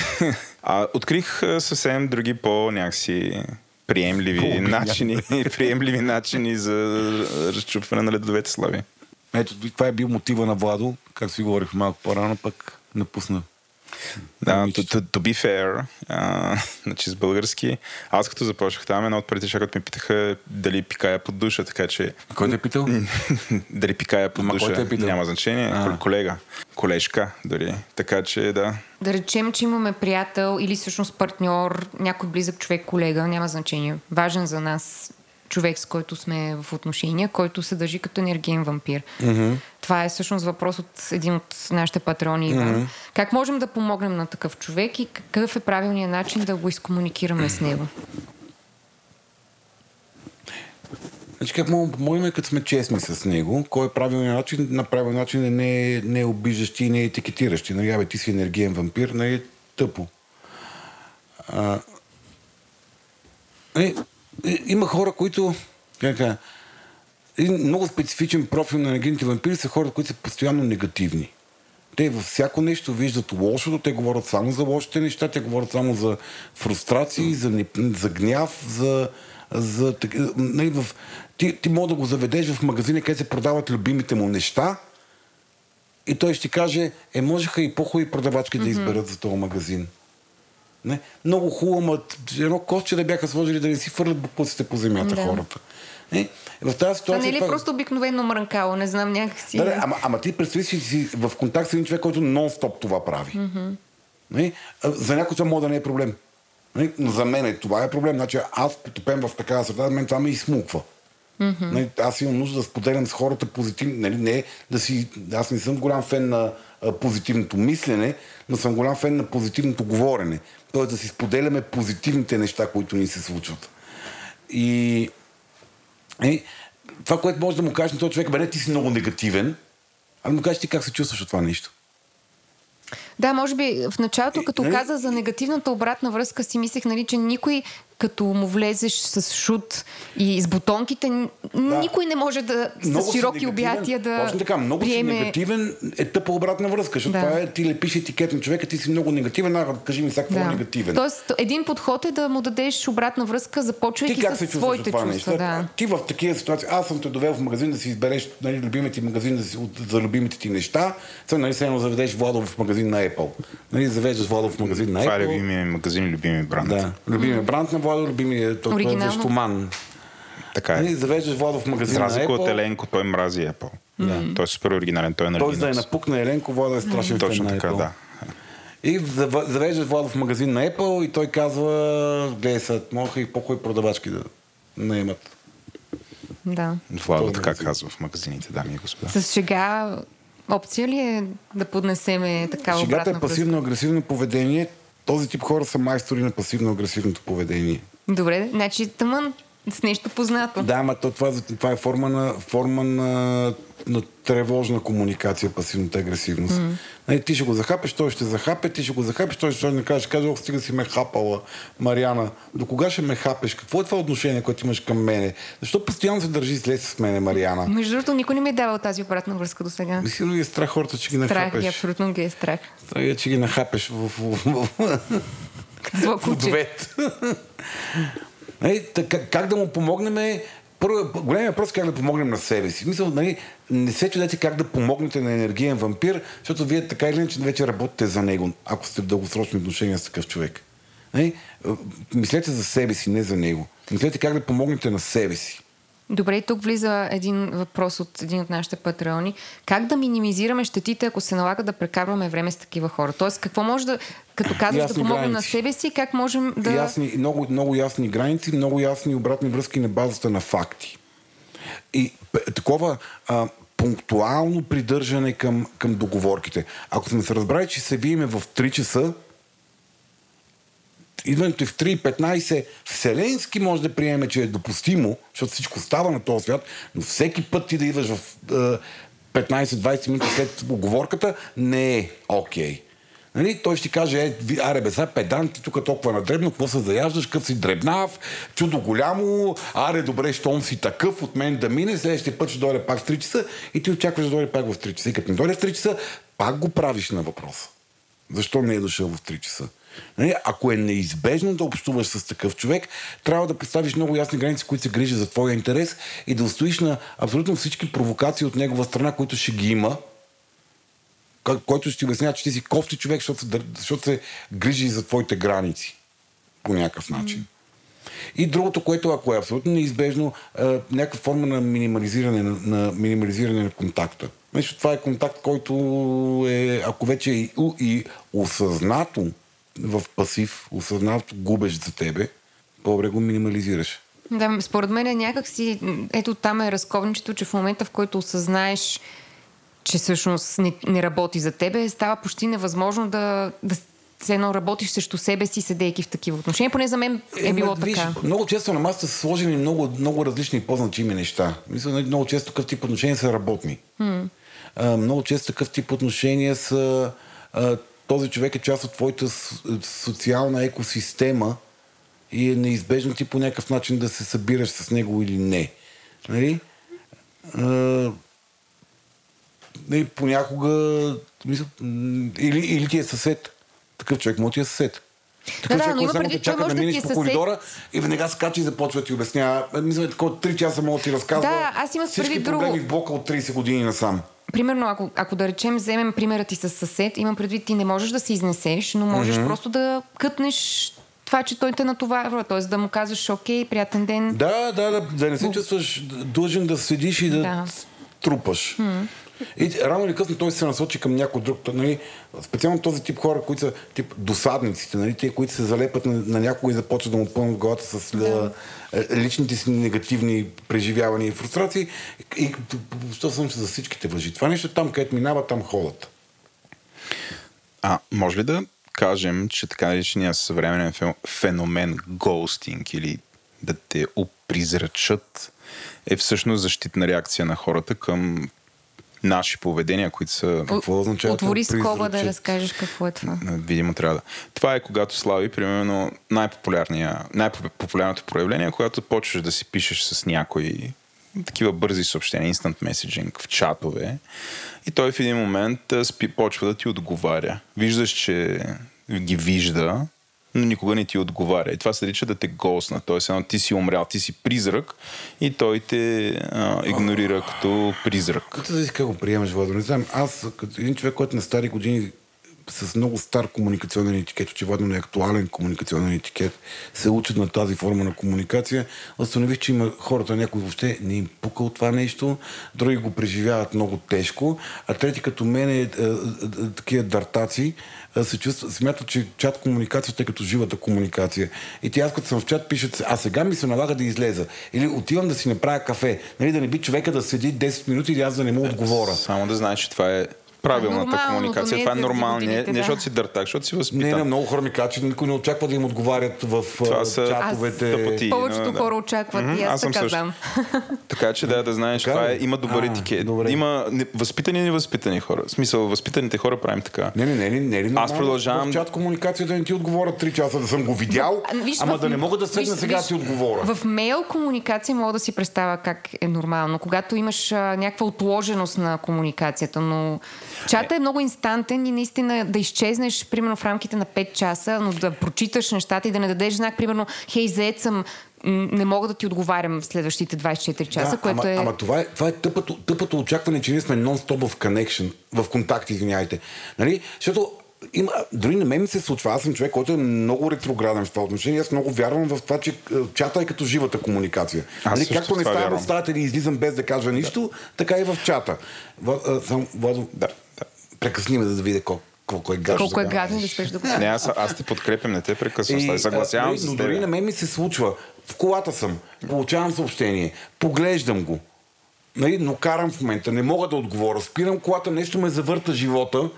Speaker 2: а открих съвсем други по-някакси приемливи
Speaker 3: По-обидни.
Speaker 2: начини, приемливи начини за разчупване на ледовете слави.
Speaker 3: Ето, това е бил мотива на Владо, както си говорих малко по-рано, пък напусна.
Speaker 2: Да,
Speaker 3: Момичето.
Speaker 2: to, to, to be fair, а, значи с български, аз като започнах там, едно от първите неща, които ме питаха дали пикая под душа, така че
Speaker 3: Кой те е питал?
Speaker 2: дали пикая под
Speaker 3: Ама кой те
Speaker 2: душа,
Speaker 3: е питал?
Speaker 2: няма значение,
Speaker 3: а.
Speaker 2: колега, колежка дори, така че да.
Speaker 1: Да речем, че имаме приятел или всъщност партньор, някой близък човек, колега, няма значение. Важен за нас човек, с който сме в отношения, който се държи като енергиен вампир. Mm-hmm. Това е всъщност въпрос от един от нашите патрони. Mm-hmm. Как можем да помогнем на такъв човек и какъв е правилният начин да го изкомуникираме с него?
Speaker 3: Значи как мога да помогнем, като сме честни с него, кой е правилният начин? На правилен начин е не, не обиждащи и не етикетиращи. Нали, абе, ти си енергиен вампир, е тъпо. А, е, има хора, които кажа, един много специфичен профил на енергийните вампири са хора, които са постоянно негативни. Те във всяко нещо виждат лошото, те говорят само за лошите неща, те говорят само за фрустрации, за, не, за гняв, за... за нали, в, ти, ти мога да го заведеш в магазина, където се продават любимите му неща и той ще каже, е, можеха и по-хубави продавачки mm-hmm. да изберат за този магазин. Не? Много хубаво, ма едно костче да бяха сложили да не си фърлят буквиците по земята
Speaker 1: Да.
Speaker 3: хората. Не? В тази ситуация...
Speaker 1: не е ли
Speaker 3: това-
Speaker 1: просто обикновено мрънкало? Не знам някакси.
Speaker 3: да, да, ама, ама ти представи си, си в контакт с един човек, който нон-стоп това прави. Mm-hmm. За някой това може да не е проблем. Нали? Но за мен е, това е проблем. Значи аз потопен в такава среда, мен това ме изсмуква. Mm-hmm. Аз имам нужда да споделям с хората позитивно. Нали? Не, да си, аз не съм голям фен на а, позитивното мислене, но съм голям фен на позитивното говорене. Тоест да си споделяме позитивните неща, които ни се случват. И е, това, което може да му кажеш на този човек, бе, не, ти си много негативен, а да му кажеш ти как се чувстваш от това нещо.
Speaker 1: Да, може би в началото,
Speaker 3: Е,
Speaker 1: като
Speaker 3: нали?
Speaker 1: каза за негативната обратна връзка, си мислех, нали, че никой, като му влезеш с шут и с бутонките, н- никой не може да
Speaker 3: Много
Speaker 1: с широки обятия да
Speaker 3: Точно така, много
Speaker 1: приеме...
Speaker 3: си негативен е тъпа обратна връзка, защото
Speaker 1: Да.
Speaker 3: това е, ти лепиш етикет на човека, ти си много негативен, а кажи ми сега какво е
Speaker 1: Да.
Speaker 3: негативен.
Speaker 1: Тоест, един подход е да му дадеш обратна връзка, започвайки
Speaker 3: ти как
Speaker 1: с
Speaker 3: се
Speaker 1: своите
Speaker 3: това
Speaker 1: чувства.
Speaker 3: нещо?
Speaker 1: Да.
Speaker 3: Ти в такива ситуации, аз съм те довел в магазин да си избереш нали, любимия ти магазин да си, за любимите ти неща. Сега нали, сега заведеш Владо в магазин на Apple. Нали, завеждаш Владо в магазин на
Speaker 2: Това е
Speaker 3: Apple.
Speaker 2: любимия ми магазин, и любимия бранд.
Speaker 3: Да, любимия бранд на Владо, любимия той е
Speaker 1: Оригинално.
Speaker 3: вещоман.
Speaker 2: Така е.
Speaker 3: Нали, завеждаш Владо в магазин
Speaker 2: За
Speaker 3: на
Speaker 2: разлика от
Speaker 3: Apple.
Speaker 2: Еленко, той мрази Apple. Да. Той е супер оригинален, той е на
Speaker 3: Тоест да е напукна Еленко, Владо е страшен фен
Speaker 2: Точно така,
Speaker 3: Apple.
Speaker 2: да.
Speaker 3: И зав- завеждаш Владо в магазин на Apple и той казва, гледай са, могаха и по-хубави продавачки да наемат.
Speaker 1: да.
Speaker 2: Владо
Speaker 3: Този
Speaker 2: така казва в магазините, дами и господа.
Speaker 1: С шега опция ли е да поднесеме такава
Speaker 3: Шегата
Speaker 1: обратна
Speaker 3: е пасивно-агресивно поведение. Този тип хора са майстори на пасивно-агресивното поведение.
Speaker 1: Добре, значи тъмън с нещо познато.
Speaker 3: Да, ама то, това, това е форма на, форма на, на тревожна комуникация, пасивната агресивност. Mm. Нали, ти ще го захапеш, той ще захапе, ти ще го захапеш, той ще не каже, каже, ох, стига си ме хапала, Мариана. До кога ще ме хапеш? Какво е това отношение, което имаш към мене? Защо постоянно се държи зле с мене, Мариана?
Speaker 1: Между другото, никой не ми е давал тази обратна връзка до сега.
Speaker 3: Сигурно ги е страх хората, че ги
Speaker 1: Страх
Speaker 3: нахапеш.
Speaker 1: ги, абсолютно ги е страх.
Speaker 3: Страх е, че ги нахапеш в, в, в, в,
Speaker 1: Зло куче.
Speaker 3: ответ. Нали, така, как да му помогнем е... Първо, големият въпрос е как да помогнем на себе си. Мисля, нали, не се чудете как да помогнете на енергиен вампир, защото вие така или иначе вече работите за него, ако сте в дългосрочни отношения с такъв човек. Нали, мислете за себе си, не за него. Мислете как да помогнете на себе си.
Speaker 1: Добре, и тук влиза един въпрос от един от нашите патреони. Как да минимизираме щетите, ако се налага да прекарваме време с такива хора? Тоест, какво може да, като казваш, да помогнем на себе си, как можем да...
Speaker 3: Ясни, много, много ясни граници, много ясни обратни връзки на базата на факти. И такова а, пунктуално придържане към, към договорките. Ако сме се разбрали, че се виеме в 3 часа, идването в 3.15 вселенски може да приеме, че е допустимо, защото всичко става на този свят, но всеки път ти да идваш в е, 15-20 минути след оговорката не е окей. Okay. Нали? Той ще каже, е, аре бе, сега педант, ти тук толкова надребно, какво се заяждаш, къв си дребнав, чудо голямо, аре добре, щом си такъв, от мен да мине, следващия път ще дойде пак в 3 часа и ти очакваш да дойде пак в 3 часа. И като не дойде в 3 часа, пак го правиш на въпроса. Защо не е дошъл в 3 часа? Нали? Ако е неизбежно да общуваш с такъв човек, трябва да представиш много ясни граници, които се грижат за твоя интерес и да устоиш на абсолютно всички провокации от негова страна, които ще ги има, който ще ти обяснява, че ти си кофти човек, защото, защото се грижи за твоите граници по някакъв начин. И другото, което ако е абсолютно неизбежно, е, някаква форма на минимализиране на, на, минимализиране на контакта. Нещо, това е контакт, който е, ако вече е и, и осъзнато в пасив, осъзнато губеш за тебе, по-добре го минимализираш.
Speaker 1: Да, според мен е някакси, ето там е разковничето, че в момента, в който осъзнаеш, че всъщност не, не работи за тебе, става почти невъзможно да, да се едно работиш срещу себе си, седейки в такива отношения. Поне за мен е, е било виж, така.
Speaker 3: Много често на масата са сложени много, много различни по-значими неща. Мисля, нали, много често такъв тип отношения са работни. Hmm. А, много често такъв тип отношения са а, този човек е част от твоята социална екосистема и е неизбежно ти по някакъв начин да се събираш с него или не. Нали? А, нали, понякога мисля, или, или ти е съсед. Такъв човек му ти е съсед. Такъв
Speaker 1: да,
Speaker 3: човек,
Speaker 1: да, само те
Speaker 3: чака да минеш по коридора и веднага скача и започва да ти обяснява. Мисля, такова 3 часа мога да ти разказва
Speaker 1: да, аз имах
Speaker 3: всички проблеми друго. в блока от 30 години насам.
Speaker 1: Примерно, ако, ако да речем, вземем примера ти с съсед, имам предвид, ти не можеш да се изнесеш, но можеш mm-hmm. просто да кътнеш това, че той те натоварва, т.е. да му казваш, окей, приятен ден.
Speaker 3: Да, да, да, да не се чувстваш дължен да седиш и да, да. трупаш. Mm-hmm. И рано или късно той се насочи към някой друг. Нали, специално този тип хора, които са тип досадниците, нали, те, които се залепат на, на някой и започват да му пълнат главата с да. личните си негативни преживявания и фрустрации. И що съм за всичките въжи. Това нещо там, където минава, там ходят.
Speaker 2: А може ли да кажем, че така наречения съвременен феномен гоустинг или да те опризрачат е всъщност защитна реакция на хората към наши поведения, които са...
Speaker 1: Какво означава? Отвори скоба да разкажеш какво е това.
Speaker 2: Видимо трябва да. Това е когато слави, примерно, най-популярното проявление, когато почваш да си пишеш с някой такива бързи съобщения, instant messaging в чатове и той в един момент спи, почва да ти отговаря. Виждаш, че ги вижда, но никога не ти отговаря. И това се нарича да те госна. Тоест, едно ти си умрял, ти си призрак и той те а, игнорира като призрак.
Speaker 3: Като да си как го приемаш, Владо? Не знам, аз като един човек, който на стари години с много стар комуникационен етикет, очевидно е актуален комуникационен етикет, се учат на тази форма на комуникация. Установих, че има хората, някой въобще не им пука от това нещо, други го преживяват много тежко, а трети като мен е, е, е, е такива дартаци, се чувства, смятат, че чат комуникацията е като живата комуникация. И ти аз като съм в чат пишат, а сега ми се налага да излеза. Или отивам да си направя кафе. Нали, да не би човека да седи 10 минути и аз да не му отговоря.
Speaker 2: Само да знаеш, че това е правилната комуникация. Това е нормално. Не, не защото си дъртак, защото си възпитан.
Speaker 3: Не, не, много хора ми казват, че никой не очаква да им отговарят в
Speaker 2: това са
Speaker 3: чатовете.
Speaker 1: Тъпоти, Повечето но, хора очакват mm-hmm, и аз, аз така знам.
Speaker 2: така че да, да знаеш, така това е, има добър етикет. Добре. Има възпитани и невъзпитани хора. В смисъл, възпитаните хора правим така.
Speaker 3: Не, не, не, не, не, не
Speaker 2: Аз продължавам.
Speaker 3: В чат комуникация да не ти отговорят 3 часа, да съм го видял, ама да не мога да седна сега ти отговоря.
Speaker 1: В мейл комуникация мога да си представя как е нормално. Когато имаш някаква отложеност на комуникацията, но чата е много инстантен и наистина да изчезнеш, примерно в рамките на 5 часа, но да прочиташ нещата и да не дадеш знак, примерно, хей, заед съм, не мога да ти отговарям в следващите 24 часа,
Speaker 3: да,
Speaker 1: което
Speaker 3: ама,
Speaker 1: е...
Speaker 3: Ама това е, това е тъпото, тъпото очакване, че ние сме нон-стоп в connection, в контакт, извиняйте. Нали? Защото има, дори на мен ми се случва. Аз съм човек, който е много ретрограден в това отношение. Аз много вярвам в това, че е, чата е като живата комуникация.
Speaker 2: Аз
Speaker 3: нали, както не
Speaker 2: вярвам.
Speaker 3: от стаята и излизам без да кажа нищо, така и в чата. В, а, сам, Владо,
Speaker 2: Да, да.
Speaker 3: Прекъсни ме, да видя колко, колко е гадно.
Speaker 1: Колко е гадно да спеш да го
Speaker 2: Не, аз, аз те подкрепям, не те прекъсвам.
Speaker 3: И,
Speaker 2: Съгласявам
Speaker 3: а,
Speaker 2: се
Speaker 3: но дори на мен ми се случва. В колата съм, получавам съобщение, поглеждам го, нали, но карам в момента, не мога да отговоря. Спирам колата, нещо ме завърта живота.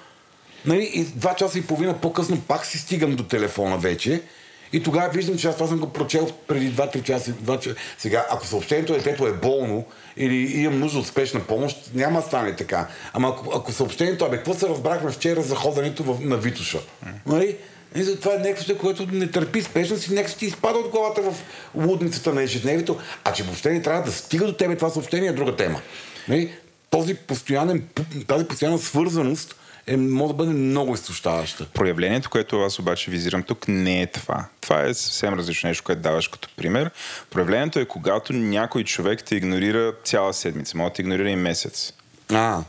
Speaker 3: Нали, и два часа и половина по-късно пак си стигам до телефона вече. И тогава виждам, че аз това съм го прочел преди 2-3 часа. 2 часа. Сега, ако съобщението детето е болно или имам нужда от спешна помощ, няма да стане така. Ама ако, ако съобщението, абе, какво се разбрахме вчера за ходенето в, на Витуша? Нали? И за това е нещо, което не търпи спешност и нека ти изпада от главата в лудницата на ежедневието. А че въобще не трябва да стига до тебе това съобщение е друга тема. Нали? Този постоянен, тази постоянна свързаност е, може да бъде много изтощаваща.
Speaker 2: Проявлението, което аз обаче визирам тук, не е това. Това е съвсем различно нещо, което даваш като пример. Проявлението е когато някой човек те игнорира цяла седмица, може да те игнорира и месец.
Speaker 3: А,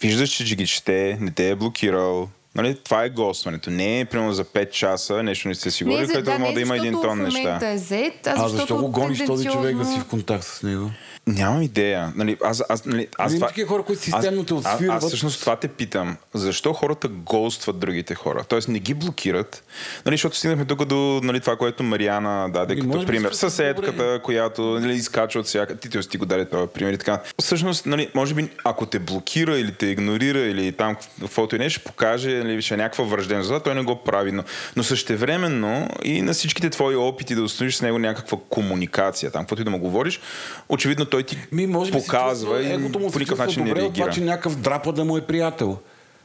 Speaker 2: Виждаш, че ги чете, не те е блокирал. Нали, това е гостването. Не е примерно за 5 часа, нещо не сте си говорили,
Speaker 1: за-
Speaker 2: където може да има един тон неща.
Speaker 1: е зет, а,
Speaker 3: а защо го гониш този човек да си в контакт с него?
Speaker 2: Нямам идея. Нали, аз, аз, нали, аз това...
Speaker 3: такива хора, които системно те
Speaker 2: аз, аз, всъщност това те питам. Защо хората голстват другите хора? Тоест не ги блокират. Нали, защото стигнахме тук до нали, това, което Мариана даде
Speaker 3: Ами,
Speaker 2: като
Speaker 3: би
Speaker 2: пример.
Speaker 3: сте
Speaker 2: Съседката,
Speaker 3: добре.
Speaker 2: която нали, изкачва от всяка... Ти ти ти го даде този пример и така. Всъщност, нали, може би, ако те блокира или те игнорира или там каквото и нещо, покаже, нали, ще е някаква враждебност. Затова той не го прави. Но, но същевременно и на всичките твои опити да установиш с него някаква комуникация, там, каквото и да му говориш, очевидно той ти
Speaker 3: Ми, може би
Speaker 2: показва
Speaker 3: чувства-
Speaker 2: и
Speaker 3: егото му
Speaker 2: по никакъв начин не
Speaker 3: добре от това,
Speaker 2: реагира.
Speaker 3: че някакъв драпа да му е приятел.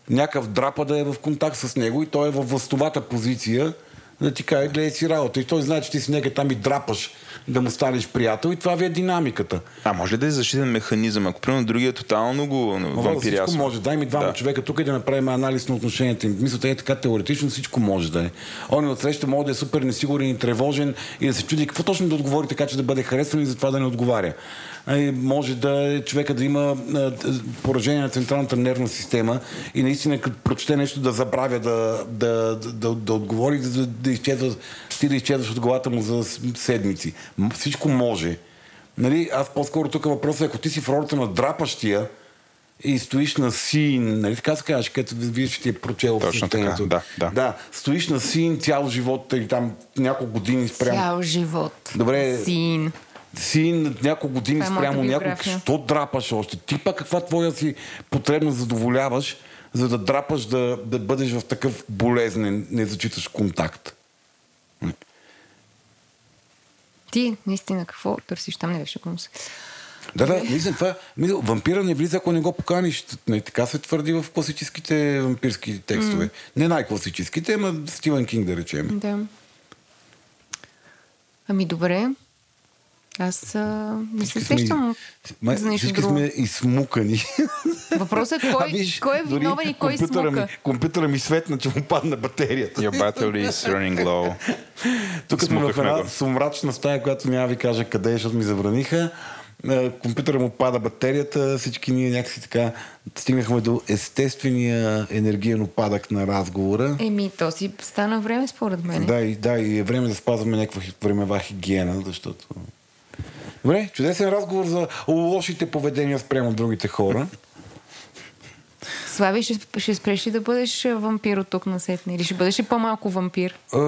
Speaker 3: Някакъв драпа да е в контакт с него и той е във властовата позиция да ти каже, гледай си работа. И той знае, че ти си нека там и драпаш да му станеш приятел и това ви е динамиката.
Speaker 2: А може ли да е защитен механизъм? Ако примерно другия тотално го
Speaker 3: Мога всичко
Speaker 2: вампирясва.
Speaker 3: може. Дай ми двама
Speaker 2: Да.
Speaker 3: човека тук и да направим анализ на отношенията им. Мисълта е така теоретично, всичко може да е. Он среща може да е супер несигурен и тревожен и да се чуди какво точно да отговори така, че да бъде харесван и затова да не отговаря. А, и може да е човека да има поражение на централната нервна система и наистина като прочете нещо да забравя да, да, да, да, да отговори, да, да изчезва, ти да изчезваш от главата му за седмици. Всичко може. Нали, аз по-скоро тук въпросът е, ако ти си в ролята на драпащия, и стоиш на син, нали така се казваш, където виж, че ти е прочел
Speaker 2: Точно така, да, да.
Speaker 3: да, стоиш на син цял живот или там няколко години спрямо.
Speaker 1: Цял живот.
Speaker 3: Добре.
Speaker 1: Син.
Speaker 3: Син няколко години
Speaker 1: Това е
Speaker 3: спрямо някой, що драпаш още? Ти пак каква твоя си потребност задоволяваш, за да драпаш да, да бъдеш в такъв болезнен, не зачиташ контакт.
Speaker 1: Ти, наистина, какво търсиш там? Не беше се.
Speaker 3: Да, да, мисля, това, мисля, вампира не влиза, ако не го поканиш. Не, така се твърди в класическите вампирски текстове. Не най-класическите, ама Стивен Кинг, да речем.
Speaker 1: Да. Ами добре. Аз а, не се сещам
Speaker 3: Ма,
Speaker 1: за нещо
Speaker 3: всички
Speaker 1: друго.
Speaker 3: сме изсмукани.
Speaker 1: Въпросът е
Speaker 3: А
Speaker 1: кой,
Speaker 3: виж,
Speaker 1: кой е виновен и кой смука.
Speaker 3: Ми, компютъра ми светна, че му падна батерията.
Speaker 2: Your battery is running low.
Speaker 3: Тук сме в една сумрачна стая, която няма ви кажа къде е, защото ми забраниха. На компютъра му пада батерията, всички ние някакси така стигнахме до естествения енергиен опадък на разговора.
Speaker 1: Еми, то си стана време според мен.
Speaker 3: Да, и, да, и е време да спазваме някаква времева хигиена, защото... Добре, чудесен разговор за лошите поведения спрямо другите хора.
Speaker 1: Слави, ще, ще спреш ли да бъдеш вампир от тук на сетне? Или ще бъдеш ли по-малко вампир?
Speaker 3: А,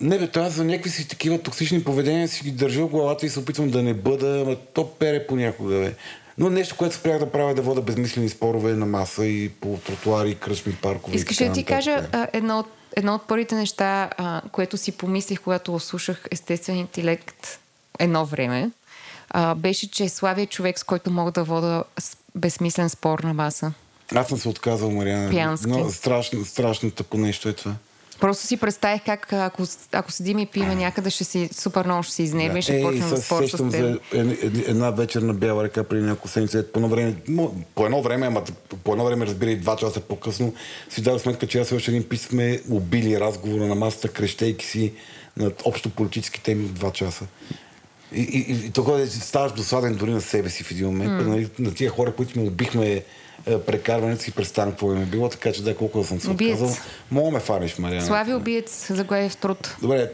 Speaker 3: не бе, аз за някакви си такива токсични поведения си ги държа в главата и се опитвам да не бъда, ама то пере понякога, бе. Но нещо, което спрях да правя е да вода безмислени спорове на маса и по тротуари, кръчми, паркове.
Speaker 1: Искаш ли да ти кажа а, едно, от, едно от първите неща, а, което си помислих, когато слушах естествен интелект едно време, а, беше, че Слави е човек, с който мога да вода безсмислен спор на маса.
Speaker 3: Аз съм се отказал, Мариана.
Speaker 1: Пиянски.
Speaker 3: Но страшно, страшно тъпо нещо е това.
Speaker 1: Просто си представих как ако, ако седим и пиме някъде, ще си супер много ще се изнервим и ще
Speaker 3: Е,
Speaker 1: почнем да спор с теб.
Speaker 3: за ед- ед- една вечер на Бяла река преди няколко седмици. По едно време, по едно време, ама по едно време, разбира и два часа по-късно, си дадох сметка, че аз и още един пис сме убили разговора на масата, крещейки си над общо политически теми два часа. И, и, и, и тогава ставаш досаден дори на себе си в един момент. Mm. Нали, на тия хора, които ми убихме е, прекарването си представям какво им е било, така че да, колко да съм се отказал. Мога ме фаниш, Мариана.
Speaker 1: Слави убиец, заглавие в труд.
Speaker 3: Добре,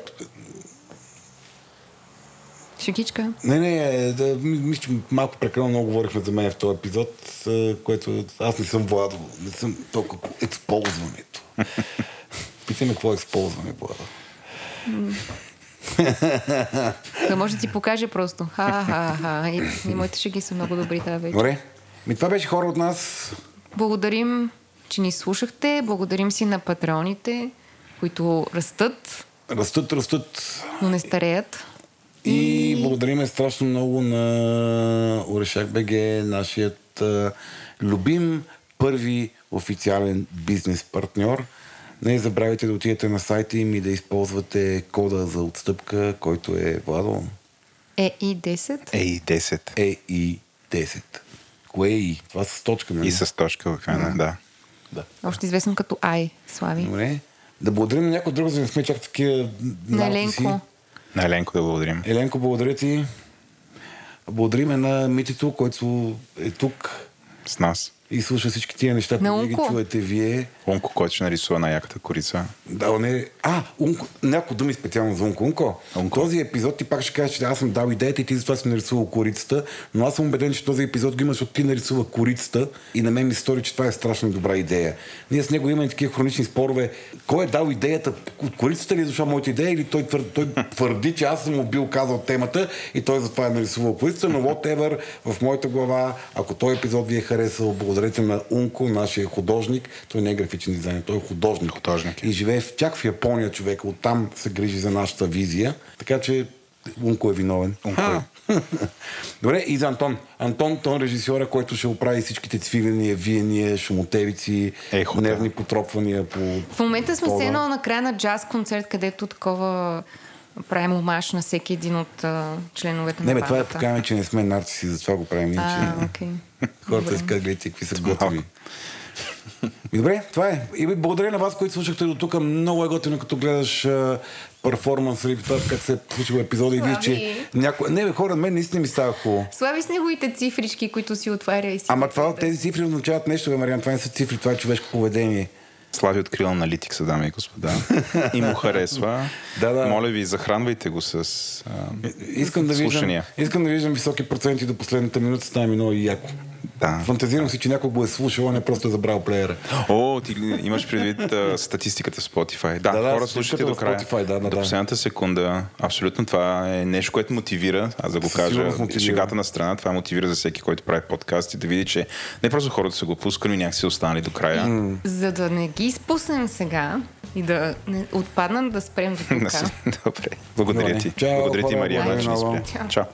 Speaker 1: Шегичка.
Speaker 3: не, не, е, да, ми- мисля, че малко прекалено много говорихме за мен в този епизод, е, което аз не съм Владо, не съм толкова по ексползването. Питай ме какво е ексползване, Владо.
Speaker 1: Да може да ти покаже просто. Ха-ха-ха. И, и моите шеги са много добри тази вечер.
Speaker 3: Добре, ми това беше хора от нас.
Speaker 1: Благодарим, че ни слушахте. Благодарим си на патреоните, които растат,
Speaker 3: Растат, растат.
Speaker 1: но не стареят.
Speaker 3: И благодариме страшно много на Орешак БГ, нашият любим първи официален бизнес партньор. Не забравяйте да отидете на сайта им и да използвате кода за отстъпка, който е Владо
Speaker 1: Е и 10.
Speaker 2: Ей, 10.
Speaker 3: EI10. Кое е И? Това с точка, нали?
Speaker 2: И с точка в края, да.
Speaker 3: Да.
Speaker 1: Още известно като Ай, Слави.
Speaker 3: Добре. Да благодарим на някой друг, за да не сме чак такива
Speaker 1: На. Еленко.
Speaker 2: На Еленко да благодарим.
Speaker 3: Еленко, благодаря ти. Благодариме на Митито, който е тук
Speaker 2: С нас.
Speaker 3: И слуша всички тия неща,
Speaker 1: На
Speaker 3: които ги чуете вие.
Speaker 2: Унко, който ще нарисува на яката корица.
Speaker 3: Да, не. А, Унко, няколко думи специално за Унко. Унко,
Speaker 2: Унко.
Speaker 3: този епизод ти пак ще кажеш, че аз съм дал идеята и ти затова си нарисувал корицата, но аз съм убеден, че този епизод го има, защото ти нарисува корицата и на мен ми стори, че това е страшно добра идея. Ние с него имаме такива хронични спорове. Кой е дал идеята? От корицата ли е дошла моята идея или той, твър, той твърди, че аз съм му бил казал темата и той затова е нарисувал корицата, но whatever, в моята глава, ако този епизод ви е харесал, благодарете на Унко, нашия художник. Той не е графичен дизайнер, той е художник.
Speaker 2: Художник е.
Speaker 3: И живее в, чак в Япония човек. Оттам се грижи за нашата визия. Така че Унко е виновен.
Speaker 2: Унко е.
Speaker 3: Добре, и за Антон. Антон, той е режисьора, който ще оправи всичките цвиления, виения, шумотевици,
Speaker 2: Ехота.
Speaker 3: нервни потропвания по
Speaker 1: В момента сме се едно на края на джаз концерт, където такова правим омаш на всеки един от а, членовете
Speaker 3: Не,
Speaker 1: на
Speaker 3: бе, това е покажаме, че не сме нарциси, затова го правим. Иначе
Speaker 1: А, окей.
Speaker 3: хората си казват, гледайте какви са готови. И добре, това е. И благодаря на вас, които слушахте до тук. Много е готино, като гледаш а, перформанс или това как се е случило епизода и виж, че някой... Не, бе, хора, мен наистина ми става хубаво.
Speaker 1: Слави с неговите цифрички, които си отваря и си...
Speaker 3: Ама това, тези цифри означават нещо, бе, Мариан. Това не са цифри, това е човешко поведение.
Speaker 2: Слави открил аналитикса, дами и господа. И му харесва.
Speaker 3: Да, да.
Speaker 2: Моля ви, захранвайте го с а,
Speaker 3: Искам да, виждам,
Speaker 2: слушания.
Speaker 3: искам да виждам високи проценти до последната минута, става ми много яко.
Speaker 2: Да.
Speaker 3: Фантазирам си, че някой го е слушал, а не просто е забрал плеера.
Speaker 2: О, ти имаш предвид а, статистиката в Spotify. Да,
Speaker 3: Да, да,
Speaker 2: хора,
Speaker 3: статистиката
Speaker 2: до края.
Speaker 3: Spotify, да, да,
Speaker 2: до последната секунда. Абсолютно това е нещо, което мотивира. Аз да го кажа. Шегата на страна, това мотивира за всеки, който прави подкаст и да види, че не просто хората са го пускали, но някакси останали до края.
Speaker 1: За да не ги изпуснем сега и да не отпаднат да спрем до тук.
Speaker 2: Добре. Благодаря ти.
Speaker 3: Чао,
Speaker 2: Благодаря ти, Мария, спря. Чао.